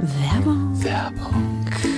Werbung. Werbung.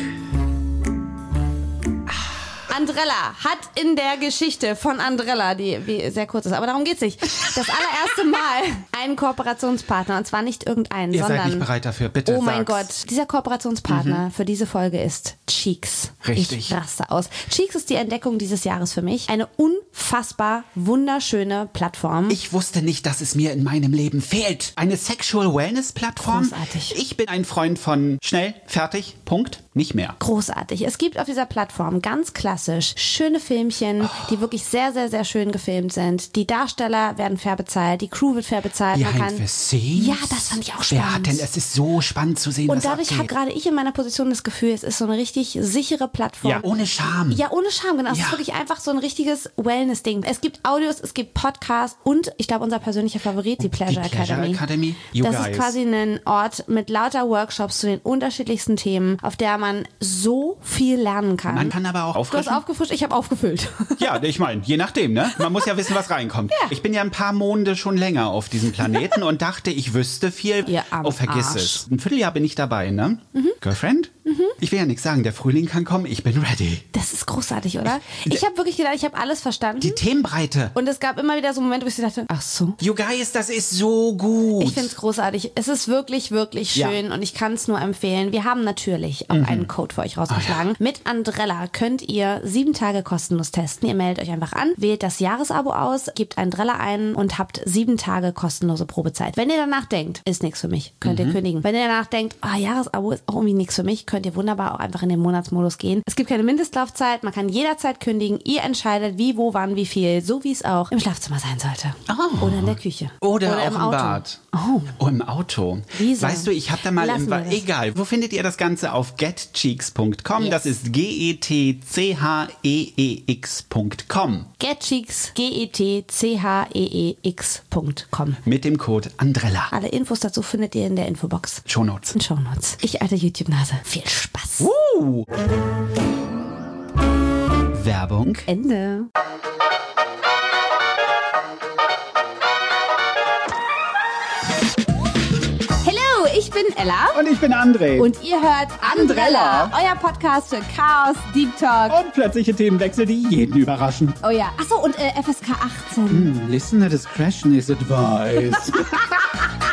Andrella hat in der Geschichte von Andrella, die sehr kurz ist, aber darum geht's nicht, das allererste Mal einen Kooperationspartner und zwar nicht irgendeinen, Ihr sondern seid nicht bereit dafür, bitte Oh mein sag's. Mhm. Gott, dieser Kooperationspartner für diese Folge ist Cheeks. Richtig. Ich raste aus. Cheeks ist die Entdeckung dieses Jahres für mich. Eine unfassbar wunderschöne Plattform. Ich wusste nicht, dass es mir in meinem Leben fehlt. Eine Sexual Wellness Plattform. Großartig. Ich bin ein Freund von schnell, fertig, Punkt, nicht mehr. Großartig. Es gibt auf dieser Plattform ganz klassisch schöne Filmchen, die wirklich sehr, sehr, sehr schön gefilmt sind. Die Darsteller werden fair bezahlt, die Crew wird fair bezahlt. Man Behind kann the scenes. Ja, das fand ich auch Wer hat spannend. denn, es ist so spannend zu sehen, Und dadurch habe gerade ich in meiner Position das Gefühl, es ist so eine richtig sichere Plattform. Ja, ohne Scham. Ja, ohne Scham, genau. Es Ja. ist wirklich einfach so ein richtiges Wellness-Ding. Es gibt Audios, es gibt Podcasts und ich glaube, unser persönlicher Favorit, die Pleasure, Die Pleasure Academy. Academy? You das guys. ist quasi ein Ort mit lauter Workshops zu den unterschiedlichsten Themen, auf der man so viel lernen kann. Man kann aber auch auffrischen. Aufgefrischt, ich habe aufgefüllt. Ja, ich meine, je nachdem, ne? Man muss ja wissen, was reinkommt. Ich bin ja ein paar Monde schon länger auf diesem Planeten und dachte, ich wüsste viel. Ihr oh, vergiss Arsch. es. Ein Vierteljahr bin ich dabei, ne? Girlfriend? Ich will ja nichts sagen. Der Frühling kann kommen. Ich bin ready. Das ist großartig, oder? Ich habe wirklich gedacht, ich habe alles verstanden. Die Themenbreite. und es gab immer wieder so Momente, wo ich dachte, ach so. You guys, das ist so gut. Ich finde es großartig. Es ist wirklich, wirklich Ja. schön und ich kann es nur empfehlen. Wir haben natürlich Mhm. auch einen Code für euch rausgeschlagen. Mit Andrella könnt ihr sieben Tage kostenlos testen. Ihr meldet euch einfach an, wählt das Jahresabo aus, gebt Andrella ein und habt sieben Tage kostenlose Probezeit. Wenn ihr danach denkt, ist nichts für mich, könnt Mhm. ihr kündigen. Wenn ihr danach denkt, ah, Jahresabo ist auch irgendwie nichts für mich, könnt ihr wunderbar auch einfach in den Monatsmodus gehen. Es gibt keine Mindestlaufzeit, man kann jederzeit kündigen. Ihr entscheidet, wie, wo, wann, wie viel, so wie es auch im Schlafzimmer sein sollte. Oh. Oder in der Küche. Oder, auch im im. Bad. Oh. Oh, im Auto. Wieso? Weißt du, ich habe da mal Lassen im das. Egal. Wo findet ihr das Ganze? Auf getcheeks.com. Yes. Das ist G-E-T-C-H-E-E-X.com. Getcheeks, G-E-T-C-H-E-E-X.com. Mit dem Code Andrella. Alle Infos dazu findet ihr in der Infobox. Shownotes. In Shownotes. Ich alte YouTube-Nase. Viel Spaß. Uh. Werbung. Ende. Hallo, ich bin Ella. Und ich bin André. Und ihr hört Andrella, euer Podcast für Chaos, Deep Talk. Und plötzliche Themenwechsel, die jeden überraschen. Oh ja. Achso, und äh, FSK 18. Listener discretion is advised.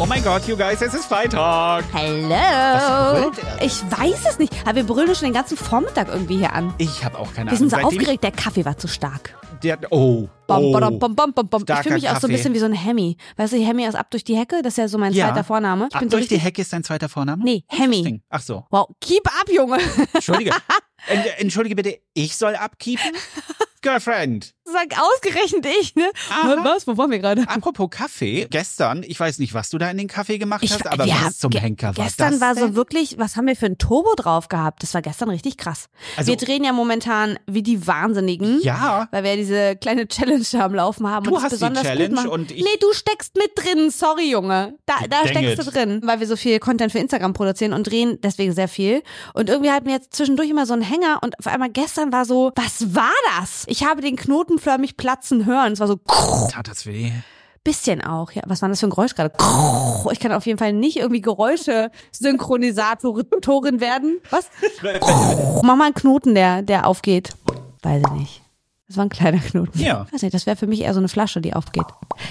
oh mein Gott, you guys, es ist Freitag. Hallo. Ich weiß es nicht. Aber wir brüllen schon den ganzen Vormittag irgendwie hier an. Ich habe auch keine Wir Ahnung. sind so Seitdem aufgeregt, der Kaffee war zu stark. Der, oh. Bom, oh. badam, bom, bom, bom, bom. Ich fühle mich auch so ein bisschen wie so ein Hemmy. Weißt du, Hemmy aus Ab durch die Hecke, das ist ja so mein Ja. zweiter Vorname. Ich Ach, bin so durch die Hecke ist dein zweiter Vorname? Nee, Hemmy. Ach so. Wow, keep up, Junge. Entschuldige. Ent- Entschuldige bitte, ich soll abkeepen? Girlfriend. Sag ausgerechnet ich, ne? Aha. Was? Wo waren wir gerade? Apropos Kaffee, gestern, ich weiß nicht, was du da in den Kaffee gemacht hast, aber wir was zum Henker war Gestern das war denn? so wirklich, was haben wir für ein Turbo drauf gehabt? Das war gestern richtig krass. Also- wir drehen ja momentan wie die Wahnsinnigen. Ja. Weil wir ja diese kleine Challenge da am Laufen haben. Du hast die Challenge und ich- Nee, du steckst mit drin. Sorry, Junge. Da, da steckst it. du drin. Weil wir so viel Content für Instagram produzieren und drehen deswegen sehr viel. Und irgendwie hatten wir jetzt zwischendurch immer so einen Hänger und auf einmal gestern war so, was war das? Ich habe den Knoten förmlich platzen hören. Es war so, Tat das weh? Bisschen auch, ja. Was war das für ein Geräusch gerade? Ich kann auf jeden Fall nicht irgendwie Geräusche Synchronisatorin werden. Was? Mach mal einen Knoten, der, der aufgeht. Weiß ich nicht. Das war ein kleiner Knoten. Ja. Weiß nicht, das wäre für mich eher so eine Flasche, die aufgeht.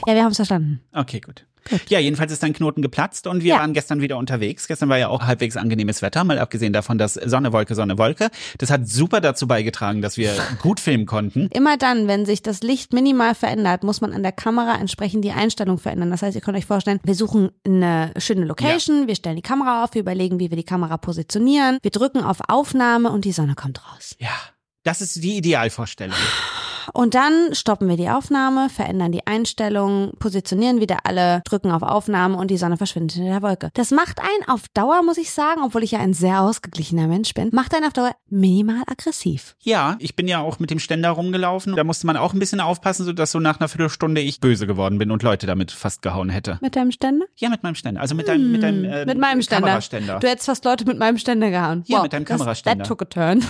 Ja, wir haben es verstanden. Okay, gut. Ja, jedenfalls ist dein Knoten geplatzt und wir Ja. waren gestern wieder unterwegs. Gestern war ja auch halbwegs angenehmes Wetter, mal abgesehen davon, dass Sonne, Wolke, Sonne, Wolke. Das hat super dazu beigetragen, dass wir gut filmen konnten. Immer dann, wenn sich das Licht minimal verändert, muss man an der Kamera entsprechend die Einstellung verändern. Das heißt, ihr könnt euch vorstellen, wir suchen eine schöne Location, wir stellen die Kamera auf, wir überlegen, wie wir die Kamera positionieren, wir drücken auf Aufnahme und die Sonne kommt raus. Ja, das ist die Idealvorstellung. Und dann stoppen wir die Aufnahme, verändern die Einstellungen, positionieren wieder alle, drücken auf Aufnahme und die Sonne verschwindet in der Wolke. Das macht einen auf Dauer, muss ich sagen, obwohl ich ja ein sehr ausgeglichener Mensch bin, macht einen auf Dauer minimal aggressiv. Ja, ich bin ja auch mit dem Ständer rumgelaufen. Da musste man auch ein bisschen aufpassen, sodass so nach einer Viertelstunde ich böse geworden bin und Leute damit fast gehauen hätte. Mit deinem Ständer? Ja, mit meinem Ständer. Also mit deinem, mit deinem ähm, Mit meinem Ständer. Kameraständer. Du hättest fast Leute mit meinem Ständer gehauen. Ja, wow, mit deinem das- Kameraständer. That took a turn.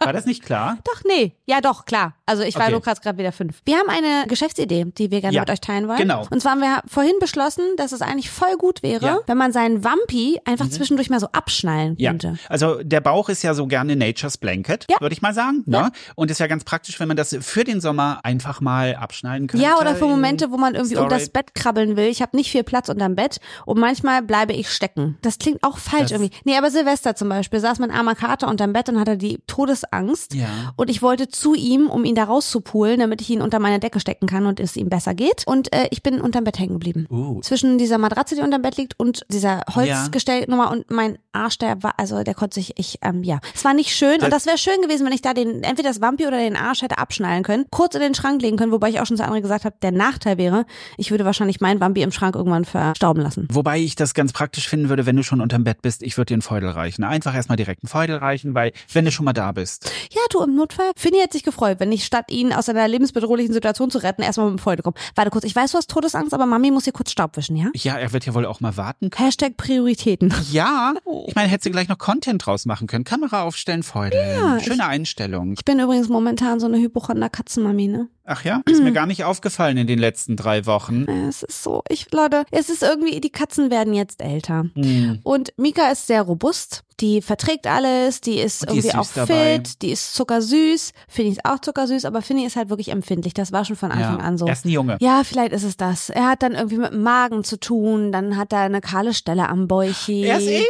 War das nicht klar? doch, nee. Ja, doch, klar. Also ich war Okay. nur gerade wieder fünf. Wir haben eine Geschäftsidee, die wir gerne Ja, mit euch teilen wollen. genau. Und zwar haben wir vorhin beschlossen, dass es eigentlich voll gut wäre, Ja. Mhm. wenn man seinen Wampi einfach zwischendurch mal so abschnallen Ja, könnte. also der Bauch ist ja so gerne Nature's Blanket, Ja. würde ich mal sagen. Ne? Und ist ja ganz praktisch, wenn man das für den Sommer einfach mal abschneiden könnte. Ja, oder für Momente, wo man irgendwie unter das. Bett krabbeln will. Ich habe nicht viel Platz unterm Bett und manchmal bleibe ich stecken. Das klingt auch falsch Das- irgendwie. Nee, aber Silvester zum Beispiel saß mein armer Kater unterm Bett und hatte die Todesangst. Ja. Und ich wollte zu ihm, um ihn da rauszupulen, damit ich ihn unter meine Decke stecken kann und es ihm besser geht. Und äh, ich bin unterm Bett hängen geblieben. Uh. Zwischen dieser Matratze, die unterm Bett liegt, und dieser Holzgestellnummer und mein Arsch, der war, also der konnte sich, ich, ähm, ja. Es war nicht schön Das- und das wäre schön gewesen, wenn ich da den, entweder das Wampi oder den Arsch hätte abschnallen können, kurz in den Schrank legen können, wobei ich auch schon zu anderen gesagt habe, der Nachteil wäre, ich würde wahrscheinlich meinen Wampi im Schrank irgendwann verstauben lassen. Wobei ich das ganz praktisch finden würde, wenn du schon unterm Bett bist, ich würde dir einen Feudel reichen. Einfach erstmal direkt einen Feudel reichen, weil wenn du schon mal da bist. Ja, du, im Notfall, Finny hat sich gefreut, wenn ich statt ihn aus einer lebensbedrohlichen Situation zu retten, erstmal mit dem Freude komme. Warte kurz, ich weiß, du hast Todesangst, aber Mami muss hier kurz Staub wischen, ja? Ja, er wird ja wohl auch mal warten können. Hashtag Prioritäten. Ja, ich meine, hättest du gleich noch Content draus machen können. Kamera aufstellen, Feudel. Schöne Einstellung. Ich bin übrigens momentan so eine Hypochonder-Katzenmami, ne? Ach ja, ist mir gar nicht aufgefallen in den letzten drei Wochen. Es ist so, ich, Leute, es ist irgendwie, die Katzen werden jetzt älter. Hm. Und Mika ist sehr robust. Die verträgt alles, die ist Die ist irgendwie süß auch fit, dabei. die ist zuckersüß. Finny ist auch zuckersüß, aber Finny ist halt wirklich empfindlich. Das war schon von Anfang Ja, an so. er ist ein Junge. Ja, vielleicht ist es das. Er hat dann irgendwie mit dem Magen zu tun, dann hat er eine kahle Stelle am Bäuchi. Erst ich?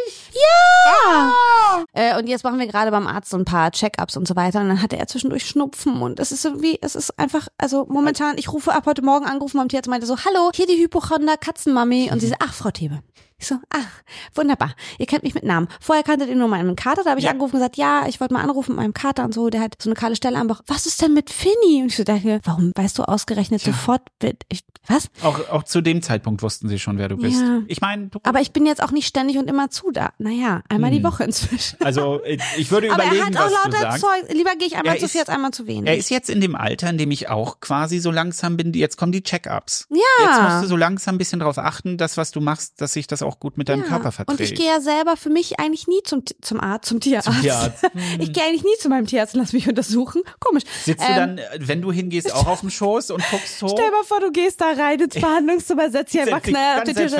Äh, und jetzt machen wir gerade beim Arzt so ein paar Check-ups und so weiter. Und dann hatte er zwischendurch Schnupfen und es ist irgendwie, es ist einfach, also momentan, ich rufe ab heute Morgen angerufen beim Tierarzt meinte so, hallo, hier die Hypochonder Katzenmami. Und sie so, ach, Frau Thebe. Ich so, ach, wunderbar. Ihr kennt mich mit Namen. Vorher kanntet ihr nur meinen Kater. Da habe ich Ja. angerufen und gesagt, ja, ich wollte mal anrufen mit meinem Kater und so. Der hat so eine kahle Stelle am Bauch. Was ist denn mit Finny? Und ich so dachte, warum weißt du ausgerechnet sofort, ich, was? Auch, auch zu dem Zeitpunkt wussten sie schon, wer du bist. Ja. Ich meine, du, Aber ich bin jetzt auch nicht ständig und immer zu da. Naja, einmal die Hm. Woche inzwischen. also ich ich würde Aber überlegen, er hat auch was du lauter sagst. Zeug. Lieber gehe ich einmal Er zu ist- viel als einmal zu wenig. Er ist jetzt in dem Alter, in dem ich auch quasi so langsam bin. Jetzt kommen die Check-ups. ja. Jetzt musst du so langsam ein bisschen darauf achten, dass was du machst, dass sich das auch gut mit deinem ja. Körper verträgt. Und ich gehe ja selber für mich eigentlich nie zum, zum Arzt, zum Tierarzt. Zum Tierarzt. Ich gehe eigentlich nie zu meinem Tierarzt und lass mich untersuchen. Komisch. Sitzt du Ähm, dann, äh, wenn du hingehst, auch auf dem Schoß und guckst hoch? Stell dir mal vor, du gehst da rein ins Behandlungszimmer, setzt dich einfach knall auf den Tisch.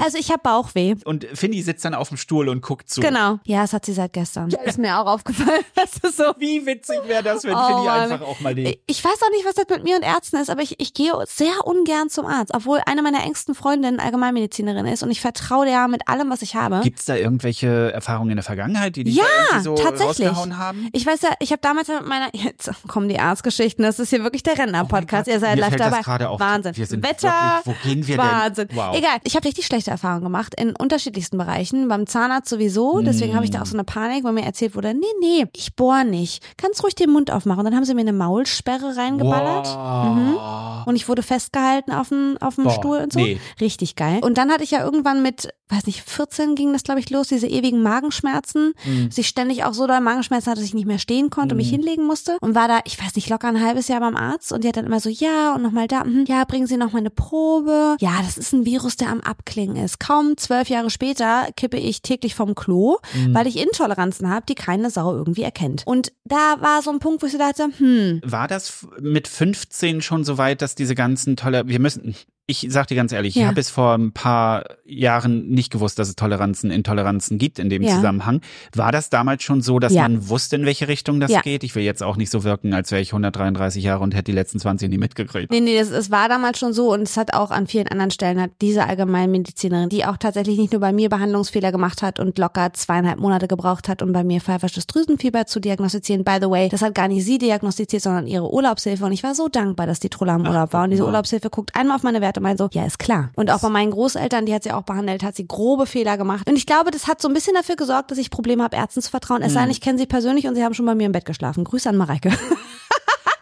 Also ich habe Bauchweh. Und Finny sitzt dann auf dem Stuhl und guckt zu. Genau. Ja, das hat sie seit gestern. Ist mir auch aufgefallen. Das ist so. Wie witzig wäre das, wenn Oh, Finny einfach auch mal die. Ich weiß auch nicht, was das mit mir und Ärzten ist, aber ich, ich gehe sehr ungern zum Arzt, obwohl eine meiner engsten Freundinnen Allgemeinmedizinerin ist und ich vertraue der mit allem, was ich habe. Gibt's da irgendwelche Erfahrungen in der Vergangenheit, die dich Ja, da so tatsächlich. rausgehauen haben? Ich weiß ja, ich habe damals mit meiner, jetzt kommen die Arztgeschichten, das ist hier wirklich der Renner-Podcast, Oh ihr seid mir live dabei. Wahnsinn. Wir sind Wetter, wirklich- wo gehen wir denn? Wahnsinn. Wow. Egal, ich habe richtig schlechte Erfahrungen gemacht in unterschiedlichsten Bereichen, beim Zahnarzt sowieso, deswegen habe ich da auch so eine Panik, weil mir erzählt wurde, nee, nee, ich bohr nicht, kannst ruhig den Mund aufmachen. Und dann haben sie mir eine Maulsperre reingeballert. Wow. Und ich wurde festgehalten auf dem, auf dem Boah, Stuhl und so. nee. Richtig geil. Und dann hatte ich ja irgendwann mit, weiß nicht, 14 ging das, glaube ich, los, diese ewigen Magenschmerzen. Mhm. Dass ich ständig auch so doll Magenschmerzen hatte, dass ich nicht mehr stehen konnte und mich hinlegen musste. Und war da, ich weiß nicht, locker ein halbes Jahr beim Arzt. Und die hat dann immer so, ja, und nochmal da, mhm, ja, bringen Sie noch mal eine Probe. Ja, das ist ein Virus, der am Abklingen ist. Kaum zwölf Jahre später kippe ich täglich vom Klo, Mhm. weil ich Intoleranzen habe, die keine Sau irgendwie erkennt. Und da war so ein Punkt, wo ich so dachte, hm, War das mit 15 schon so weit, dass diese ganzen tolle, wir müssen, ich sag dir ganz ehrlich, ich Ja. habe es vor ein paar Jahren nicht gewusst, dass es Toleranzen, Intoleranzen gibt in dem Ja. Zusammenhang. War das damals schon so, dass Ja. man wusste, in welche Richtung das geht? Ich will jetzt auch nicht so wirken, als wäre ich 133 Jahre und hätte die letzten 20 nie mitgekriegt. Nee, nee, das, es war damals schon so und es hat auch an vielen anderen Stellen hat diese Allgemeinmedizinerin, die auch tatsächlich nicht nur bei mir Behandlungsfehler gemacht hat und locker zweieinhalb Monate gebraucht hat, um bei mir pfeifersches Drüsenfieber zu diagnostizieren. By the way, das hat gar nicht sie diagnostiziert, sondern ihre Urlaubshilfe und ich war so dankbar, dass die Troller im Urlaub war und diese. Urlaubshilfe guckt einmal auf meine Werte und meint so, ja, ist klar. Und auch bei meinen Großeltern, die hat sie auch behandelt, hat sie grobe Fehler gemacht. Und ich glaube, das hat so ein bisschen dafür gesorgt, dass ich Probleme habe, Ärzten zu vertrauen. Es sei denn, ich kenne sie persönlich und sie haben schon bei mir im Bett geschlafen. Grüße an Mareike.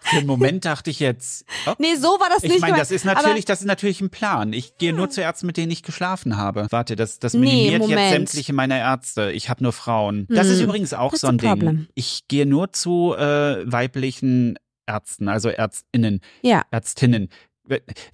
Für einen Moment dachte ich jetzt, oh, nee, so war das ich nicht. meine, gemeint. das ist natürlich, das ist natürlich ein Plan. Ich gehe nur zu Ärzten, mit denen ich geschlafen habe. Warte, das, das Nee, minimiert jetzt Moment. sämtliche meiner Ärzte. Ich habe nur Frauen. Das ist übrigens auch That's so ein problem. Ding. Ich gehe nur zu äh, weiblichen Ärzten, also Ärztinnen, Ja. Ärztinnen.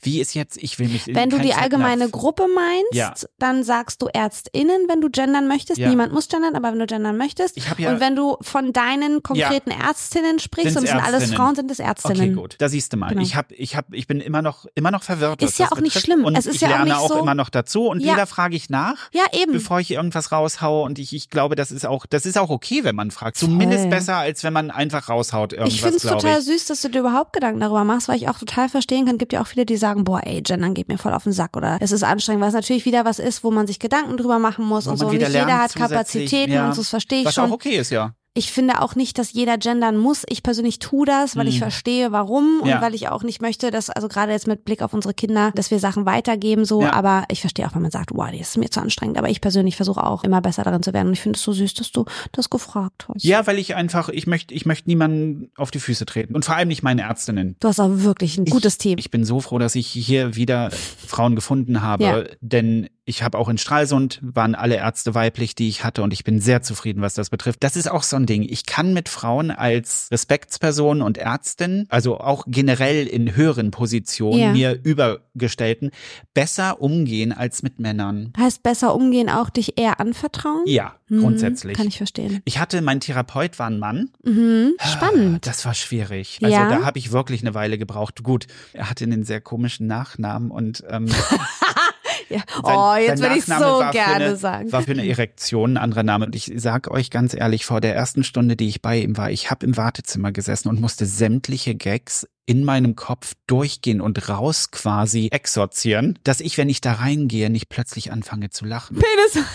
Wie ist jetzt, ich will mich Wenn du die allgemeine Fettnapf- Gruppe meinst, Ja. dann sagst du ÄrztInnen, wenn du gendern möchtest. Ja. Niemand muss gendern, aber wenn du gendern möchtest. Ich ja- und wenn du von deinen konkreten Ärztinnen sprichst und es sind alles? Frauen, sind es Okay, Ärztinnen. gut. Da siehst du mal. Genau. Ich hab, ich hab, ich bin immer noch, immer noch verwirrt. Ist ja auch nicht schlimm. Und Es ist ich ja auch lerne nicht auch so- immer noch dazu und Ja. wieder frage ich nach. Ja, eben. Bevor ich irgendwas raushaue und ich, ich glaube, das ist auch, das ist auch okay, wenn man fragt. Zumindest Voll. besser, als wenn man einfach raushaut irgendwas, Ich finde es total süß, dass du dir überhaupt Gedanken darüber machst, weil ich auch total verstehen kann. Gibt ja auch viele, die sagen, boah, ey, Gendern geht mir voll auf den Sack oder es ist anstrengend, weil es natürlich wieder was ist, wo man sich Gedanken drüber machen muss und so. wieder Nicht jeder hat Kapazitäten ja. und so, das verstehe ich Was schon. auch okay ist, ja. Ich finde auch nicht, dass jeder gendern muss. Ich persönlich tue das, weil ich verstehe, warum und Mhm. Ja. weil ich auch nicht möchte, dass, also gerade jetzt mit Blick auf unsere Kinder, dass wir Sachen weitergeben, so. Ja. Aber ich verstehe auch, wenn man sagt, wow, das ist mir zu anstrengend. Aber ich persönlich versuche auch immer besser darin zu werden. Und ich finde es so süß, dass du das gefragt hast. Ja, weil ich einfach, ich möchte, ich möchte niemanden auf die Füße treten. Und vor allem nicht meine Ärztinnen. Du hast auch wirklich ein gutes Team. Ich bin so froh, dass ich hier wieder Frauen gefunden habe, Ja. denn ich habe auch in Stralsund waren alle Ärzte weiblich, die ich hatte und ich bin sehr zufrieden, was das betrifft. Das ist auch so ein Ding. Ich kann mit Frauen als Respektsperson und Ärztin, also auch generell in höheren Positionen Ja. mir übergestellten, besser umgehen als mit Männern. Heißt besser umgehen, auch dich eher anvertrauen? Ja, Mhm, grundsätzlich. Kann ich verstehen. Ich hatte, mein Therapeut war ein Mann. Mhm. Spannend. Das war schwierig. Also Ja. da habe ich wirklich eine Weile gebraucht. Gut, er hatte einen sehr komischen Nachnamen und ähm, Ja. sein- Oh, jetzt würde ich so gerne eine, sagen. War für eine Erektion ein anderer Name. Und ich sag euch ganz ehrlich, vor der ersten Stunde, die ich bei ihm war, ich habe im Wartezimmer gesessen und musste sämtliche Gags in meinem Kopf durchgehen und raus quasi exorzieren, dass ich, wenn ich da reingehe, nicht plötzlich anfange zu lachen. Penis.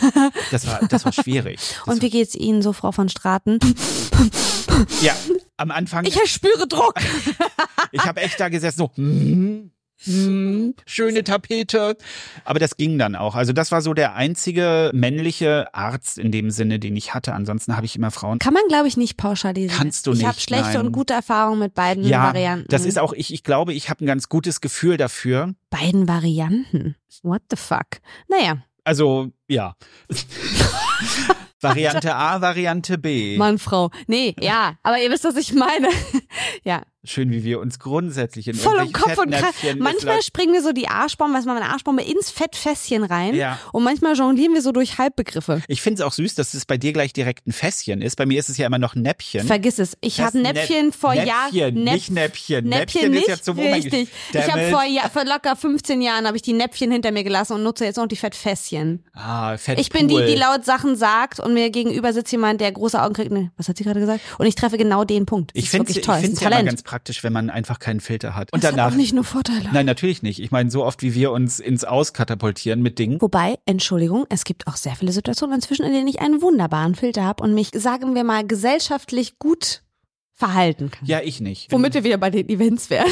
Das war, das war schwierig. Das Und wie geht's Ihnen so, Frau von Straten? ja, am Anfang, Ich spüre Druck. ich habe echt da gesessen, so, hm, hm, schöne Tapete. Aber das ging dann auch. Also das war so der einzige männliche Arzt in dem Sinne, den ich hatte. Ansonsten habe ich immer Frauen. Kann man, glaube ich, nicht pauschalisieren. Kannst du Ich habe nicht, schlechte nein. und gute Erfahrungen mit beiden Ja, Varianten. das ist auch, ich, ich glaube, ich habe ein ganz gutes Gefühl dafür. beiden Varianten. What the fuck? Naja, Also, ja. Variante A, Variante B. Mann, Frau. Nee, ja, aber ihr wisst, was ich meine. ja, Schön, wie wir uns grundsätzlich in voll irgendwelche Kopf und. Fettnäpfchen Manchmal springen wir so die Arschbombe, weiß man, eine Arschbombe ins Fettfässchen rein. Ja. Und manchmal jonglieren wir so durch Halbbegriffe. Ich finde es auch süß, dass es bei dir gleich direkt ein Fässchen ist. Bei mir ist es ja immer noch ein Näppchen. Vergiss es. Ich habe Näpfchen vor Näpfchen, Jahren. nicht Näppchen. Näpfchen Näpfchen nicht ist ja zum- mein richtig. Ich habe vor, ja, vor locker 15 Jahren habe ich die Näpfchen hinter mir gelassen und nutze jetzt noch die Fettfässchen. Ah, Fett Ich bin die, die laut Sachen sagt und mir gegenüber sitzt jemand, der große Augen kriegt. Nee, was hat sie gerade gesagt? Und ich treffe genau den Punkt. Das Ich finde wirklich es toll. Ist ja ein ganz praktisch, wenn man einfach keinen Filter hat. Und das hat danach. auch nicht nur Vorteile. Nein, natürlich nicht. Ich meine, so oft wie wir uns ins Aus katapultieren mit Dingen. Wobei, Entschuldigung, es gibt auch sehr viele Situationen inzwischen, in denen ich einen wunderbaren Filter habe und mich, sagen wir mal, gesellschaftlich gut verhalten kann. Ja, ich nicht. Womit wir wieder bei den Events wären.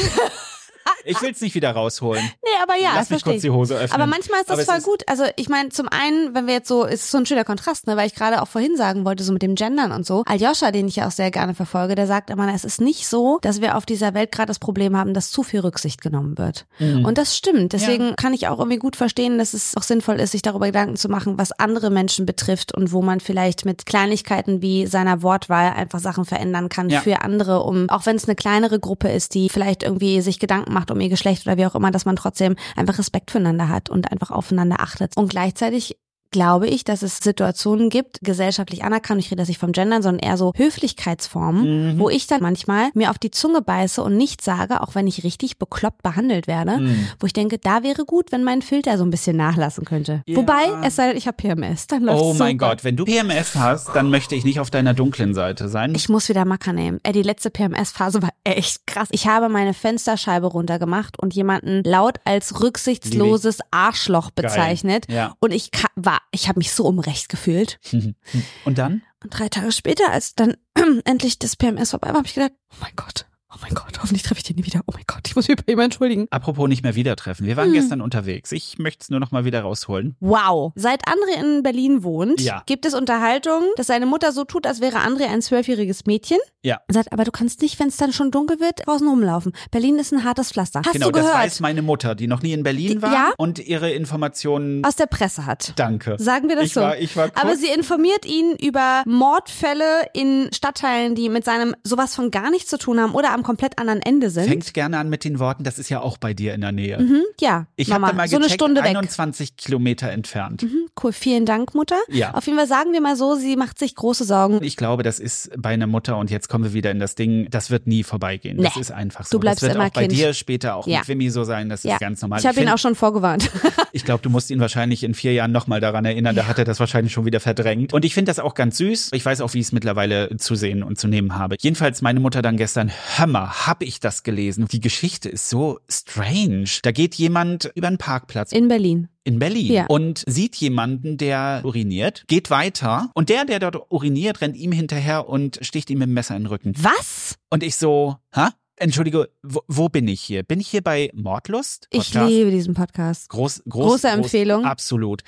Ich will es nicht wieder rausholen. nee, aber ja, Lass das mich kurz die Hose öffnen. Aber manchmal ist das Aber voll ist- gut. Also ich meine, zum einen, wenn wir jetzt so, ist so ein schöner Kontrast, ne, weil ich gerade auch vorhin sagen wollte, so mit dem Gendern und so. Aljoscha, den ich ja auch sehr gerne verfolge, der sagt immer, es ist nicht so, dass wir auf dieser Welt gerade das Problem haben, dass zu viel Rücksicht genommen wird. Mhm. Und das stimmt. Deswegen kann ich auch irgendwie gut verstehen, dass es auch sinnvoll ist, sich darüber Gedanken zu machen, was andere Menschen betrifft und wo man vielleicht mit Kleinigkeiten wie seiner Wortwahl einfach Sachen verändern kann Ja. für andere, um, auch wenn es eine kleinere Gruppe ist, die vielleicht irgendwie sich Gedanken macht um ihr Geschlecht oder wie auch immer, dass man trotzdem einfach Respekt füreinander hat und einfach aufeinander achtet. Und gleichzeitig glaube ich, dass es Situationen gibt, gesellschaftlich anerkannt, ich rede jetzt nicht vom Gendern, sondern eher so Höflichkeitsformen, Mhm. wo ich dann manchmal mir auf die Zunge beiße und nichts sage, auch wenn ich richtig bekloppt behandelt werde, Mhm. wo ich denke, da wäre gut, wenn mein Filter so ein bisschen nachlassen könnte. Ja. Wobei, es sei denn, ich habe PMS, dann läuft's Oh mein super. Gott, wenn du PMS hast, dann möchte ich nicht auf deiner dunklen Seite sein. Ich muss wieder Macker nehmen. Ey, die letzte PMS-Phase war echt krass. Ich habe meine Fensterscheibe runtergemacht und jemanden laut als rücksichtsloses Arschloch bezeichnet. Ja. Und ich war, ich habe mich so unrecht gefühlt. Und dann? Und drei Tage später, als dann endlich das PMS vorbei war, habe ich gedacht, oh mein Gott, oh mein Gott, hoffentlich treffe ich den nie wieder. Oh mein Gott, ich muss mich bei ihm entschuldigen. Apropos nicht mehr wieder treffen. Wir waren Hm. gestern unterwegs. Ich möchte es nur noch mal wieder rausholen. Wow. Seit André in Berlin wohnt, Ja. gibt es Unterhaltung, dass seine Mutter so tut, als wäre André ein zwölfjähriges Mädchen. Ja. Und sagt, aber du kannst nicht, wenn es dann schon dunkel wird, draußen rumlaufen. Berlin ist ein hartes Pflaster. Hast genau, du das gehört? weiß meine Mutter, die noch nie in Berlin Die- war ja? und ihre Informationen. Aus der Presse hat. Danke. Sagen wir das ich so. War, ich war kurz, Aber sie informiert ihn über Mordfälle in Stadtteilen, die mit seinem sowas von gar nichts zu tun haben oder am komplett anderen Ende sind. Fängt gerne an mit den Worten, das ist ja auch bei dir in der Nähe. mhm, ja, Ich habe mal so eine gecheckt, Stunde weg. 21 Kilometer entfernt. Mhm, cool, vielen Dank, Mutter. Ja. Auf jeden Fall sagen wir mal so, sie macht sich große Sorgen. Ich glaube, das ist bei einer Mutter und jetzt kommen wir wieder in das Ding, das wird nie vorbeigehen. Das Nee. ist einfach so. Du bleibst das wird immer auch bei Kind. dir später auch Ja. mit Wimmy so sein, das Ja, ist ganz normal. ich habe ihn auch schon vorgewarnt. Ich glaube, du musst ihn wahrscheinlich in vier Jahren nochmal daran erinnern. Da hat er das wahrscheinlich schon wieder verdrängt. Und ich finde das auch ganz süß. Ich weiß auch, wie ich es mittlerweile zu sehen und zu nehmen habe. Jedenfalls meine Mutter dann gestern, Hammer, hab ich das gelesen. Die Geschichte ist so strange. Da geht jemand über einen Parkplatz In Berlin. in Berlin Ja. und sieht jemanden, der uriniert, geht weiter und der, der dort uriniert, rennt ihm hinterher und sticht ihm mit dem Messer in den Rücken. Was? Und ich so, ha? Entschuldige, wo, wo bin ich hier? Bin ich hier bei Mordlust? Ich Podcast? liebe diesen Podcast. Groß, groß, Große groß, Empfehlung. Absolut.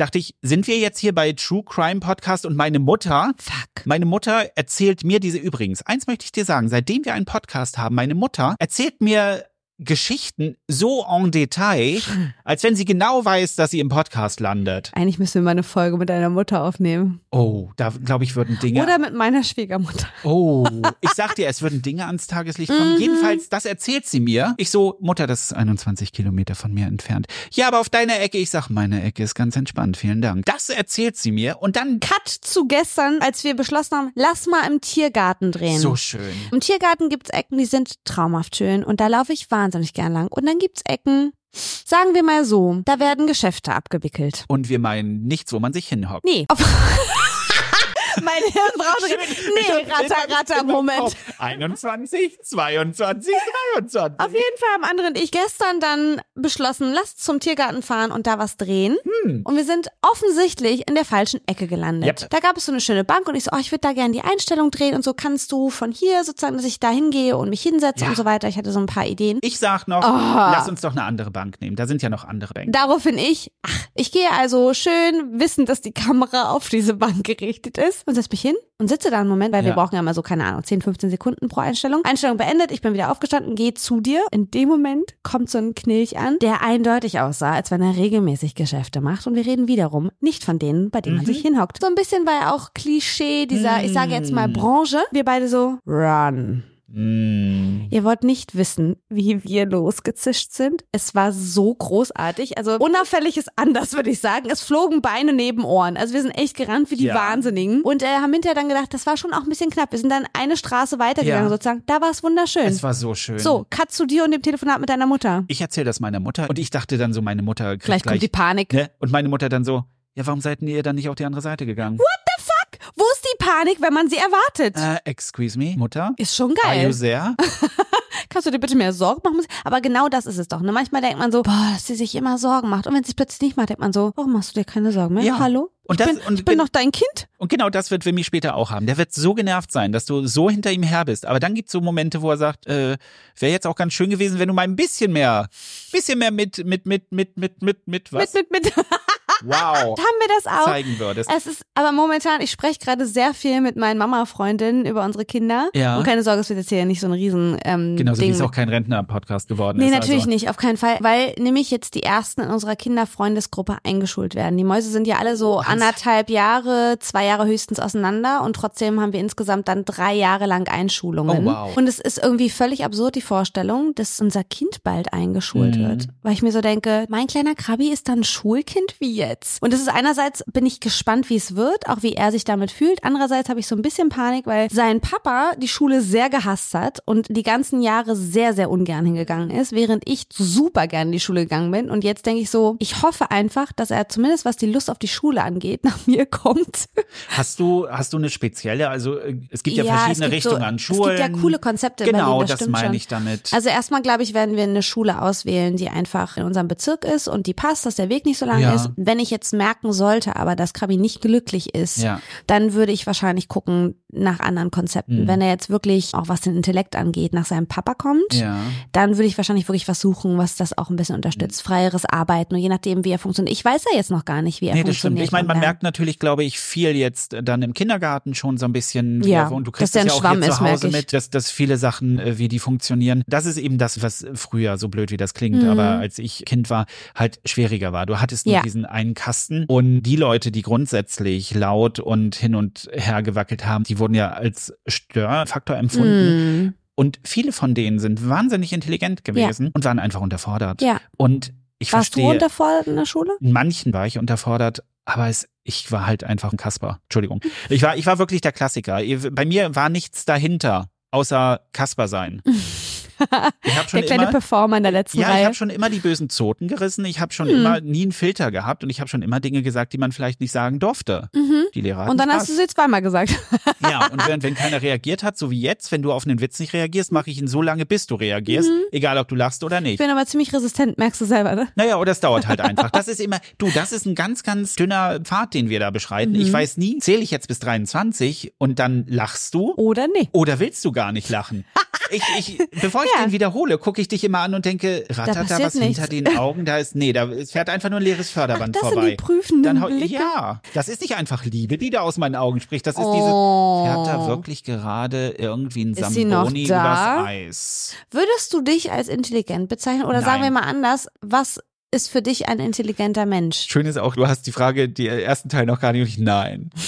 Dachte ich, sind wir jetzt hier bei True Crime Podcast und meine Mutter, Fuck. meine Mutter erzählt mir diese übrigens. Eins möchte ich dir sagen, seitdem wir einen Podcast haben, meine Mutter erzählt mir Geschichten so en Detail, als wenn sie genau weiß, dass sie im Podcast landet. Eigentlich müssen wir mal eine Folge mit deiner Mutter aufnehmen. Oh, da glaube ich würden Dinge. Oder mit meiner Schwiegermutter. Oh, ich sag dir, es würden Dinge ans Tageslicht kommen. Mhm. Jedenfalls, das erzählt sie mir. Ich so, Mutter, das ist 21 Kilometer von mir entfernt. Ja, aber auf deiner Ecke. Ich sag, meine Ecke ist ganz entspannt. Vielen Dank. Das erzählt sie mir und dann Cut zu gestern, als wir beschlossen haben, lass mal im Tiergarten drehen. so schön. Im Tiergarten gibt's Ecken, die sind traumhaft schön und da laufe ich wahnsinnig gern lang. Und dann gibt's Ecken, sagen wir mal so, da werden Geschäfte abgewickelt. Und wir meinen nichts, wo man sich hinhockt. Nee. Mein Hirn braucht Nee, Ratter, Ratter, Moment. 21, 22, 23. Auf jeden Fall haben andere und ich gestern dann beschlossen, lass zum Tiergarten fahren und da was drehen. Hm. Und wir sind offensichtlich in der falschen Ecke gelandet. Yep. Da gab es so eine schöne Bank und ich so, oh, ich würde da gerne die Einstellung drehen und so kannst du von hier sozusagen, dass ich da hingehe und mich hinsetze Ja. und so weiter. Ich hatte so ein paar Ideen. Ich sag noch, Oh. lass uns doch eine andere Bank nehmen. Da sind ja noch andere Bänke. Daraufhin ich, ach, ich gehe also schön wissend, dass die Kamera auf diese Bank gerichtet ist und setze mich hin und sitze da einen Moment, weil wir Ja. brauchen ja mal so, keine Ahnung, 10, 15 Sekunden pro Einstellung. Einstellung beendet, ich bin wieder aufgestanden, gehe zu dir. In dem Moment kommt so ein Knilch an, der eindeutig aussah, als wenn er regelmäßig Geschäfte macht und wir reden wiederum nicht von denen, bei denen man Mhm. sich hinhockt. So ein bisschen war ja auch Klischee dieser, ich sage jetzt mal Mm. Branche. Wir beide so, run. Mm. Ihr wollt nicht wissen, wie wir losgezischt sind. Es war so großartig. Also unauffällig ist anders, würde ich sagen. Es flogen Beine neben Ohren. Also wir sind echt gerannt wie die Ja. Wahnsinnigen. Und äh, haben hinterher dann gedacht, das war schon auch ein bisschen knapp. Wir sind dann eine Straße weitergegangen Ja. sozusagen. Da war es wunderschön. Es war so schön. so, cut zu dir und dem Telefonat mit deiner Mutter. Ich erzähle das meiner Mutter und ich dachte dann so, meine Mutter kriegt Gleich gleich, kommt die Panik. ne? Und meine Mutter dann so, ja, warum seid ihr dann nicht auf die andere Seite gegangen? Die Panik, wenn man sie erwartet? Äh, excuse me, Mutter? ist schon Are you geil. there? Kannst du dir bitte mehr Sorgen machen? Aber genau das ist es doch. Ne? Manchmal denkt man so, boah, dass sie sich immer Sorgen macht. Und wenn sie es plötzlich nicht macht, denkt man so, warum machst du dir keine Sorgen mehr? Ja. Hallo? Und ich das- bin, und ich bin doch dein Kind. Und genau das wird Wimmy später auch haben. Der wird so genervt sein, dass du so hinter ihm her bist. Aber dann gibt's so Momente, wo er sagt, äh, wäre jetzt auch ganz schön gewesen, wenn du mal ein bisschen mehr, bisschen mehr mit, mit, mit, mit, mit, mit, mit was? Mit, mit, mit. wow. Haben wir das auch? zeigen würdest. Es ist, aber momentan, ich spreche gerade sehr viel mit meinen Mama-Freundinnen über unsere Kinder. Ja. Und keine Sorge, es wird jetzt hier nicht so ein riesen ähm, Genauso Ding. wie es auch kein Rentner-Podcast geworden Nee, ist. natürlich also. nicht, auf keinen Fall, weil nämlich jetzt die ersten in unserer Kinderfreundesgruppe eingeschult werden. Die Mäuse sind ja alle so Was? anderthalb Jahre, zwei Jahre höchstens auseinander und trotzdem haben wir insgesamt dann drei Jahre lang Einschulungen. Oh, wow. Und es ist irgendwie völlig absurd, die Vorstellung, dass unser Kind bald eingeschult Mhm. wird. Weil ich mir so denke, mein kleiner Krabi ist dann Schulkind wie jetzt. Und das ist einerseits, bin ich gespannt, wie es wird, auch wie er sich damit fühlt. Andererseits habe ich so ein bisschen Panik, weil sein Papa die Schule sehr gehasst hat und die ganzen Jahre sehr, sehr ungern hingegangen ist, während ich super gern in die Schule gegangen bin. Und jetzt denke ich so, ich hoffe einfach, dass er zumindest, was die Lust auf die Schule angeht, nach mir kommt. Hast du, hast du eine spezielle, also äh, es gibt ja, Ja, verschiedene es gibt so- Richtungen an es gibt Schulen. ja coole Konzepte Genau, Berlin, das das, meine ich damit. Also erstmal, glaube ich, werden wir eine Schule auswählen, die einfach in unserem Bezirk ist und die passt, dass der Weg nicht so lang Ja. ist. Wenn ich jetzt merken sollte, aber dass Krabi nicht glücklich ist, Ja. dann würde ich wahrscheinlich gucken nach anderen Konzepten. Mhm. Wenn er jetzt wirklich, auch was den Intellekt angeht, nach seinem Papa kommt, ja. dann würde ich wahrscheinlich wirklich was suchen, was das auch ein bisschen Mhm. unterstützt. Freieres Arbeiten und je nachdem, wie er funktioniert. Ich weiß ja jetzt noch gar nicht, wie er Nee, das funktioniert. stimmt. Ich meine, man merkt natürlich, glaube ich, viel jetzt äh, dann im Kindergarten schon so ein bisschen. Ja, und du dass kriegst der es ja auch Schwamm hier ist, zu Hause mit, dass, dass viele Sachen, äh, wie die funktionieren. Das ist eben das, was früher, so blöd wie das klingt, Mhm. aber als ich Kind war, halt schwieriger war. Du hattest nur Ja. diesen einen Kasten und die Leute, die grundsätzlich laut und hin und her gewackelt haben, die wurden ja als Störfaktor empfunden. Mhm. Und viele von denen sind wahnsinnig intelligent gewesen und waren einfach unterfordert. Ja. Und ich Warst verstehe, du unterfordert in der Schule? in manchen war ich unterfordert, aber es, ich war halt einfach ein Kasper. Entschuldigung. Ich war, ich war wirklich der Klassiker. Bei mir war nichts dahinter, außer Kasper sein. Ich habe schon Der kleine immer, Performer in der letzten ja, ich Reihe. habe schon immer die bösen Zoten gerissen. Ich habe schon Hm. immer nie einen Filter gehabt und ich habe schon immer Dinge gesagt, die man vielleicht nicht sagen durfte. mhm. Die Lehrer Und dann hast du sie zweimal gesagt. Ja, und wenn, wenn keiner reagiert hat, so wie jetzt, wenn du auf einen Witz nicht reagierst, mache ich ihn so lange, bis du reagierst, Mhm. egal ob du lachst oder Ich nicht. bin aber ziemlich resistent, merkst du selber, ne? Naja, oder es dauert halt einfach. Das ist immer, du, das ist ein ganz, ganz dünner Pfad, den wir da beschreiten. Mhm. Ich weiß nie, zähle ich jetzt bis 23 und dann lachst du Oder nee. oder willst du gar nicht lachen? Ich, ich, bevor ich Ja. den wiederhole, gucke ich dich immer an und denke, rattert da, was nichts. hinter den Augen? Da ist, nee, da fährt einfach nur ein leeres Förderband das sind vorbei. die prüfenden Dann Blicke. ja, das ist nicht einfach Liebe, die da aus meinen Augen spricht. Das ist Oh. dieses, fährt da wirklich gerade irgendwie ein Samboni übers Eis. Würdest du dich als intelligent bezeichnen? Oder sagen wir Nein. mal anders, was ist für dich ein intelligenter Mensch? Schön ist auch, du hast die Frage, die ersten Teil noch gar nicht. und ich, Nein.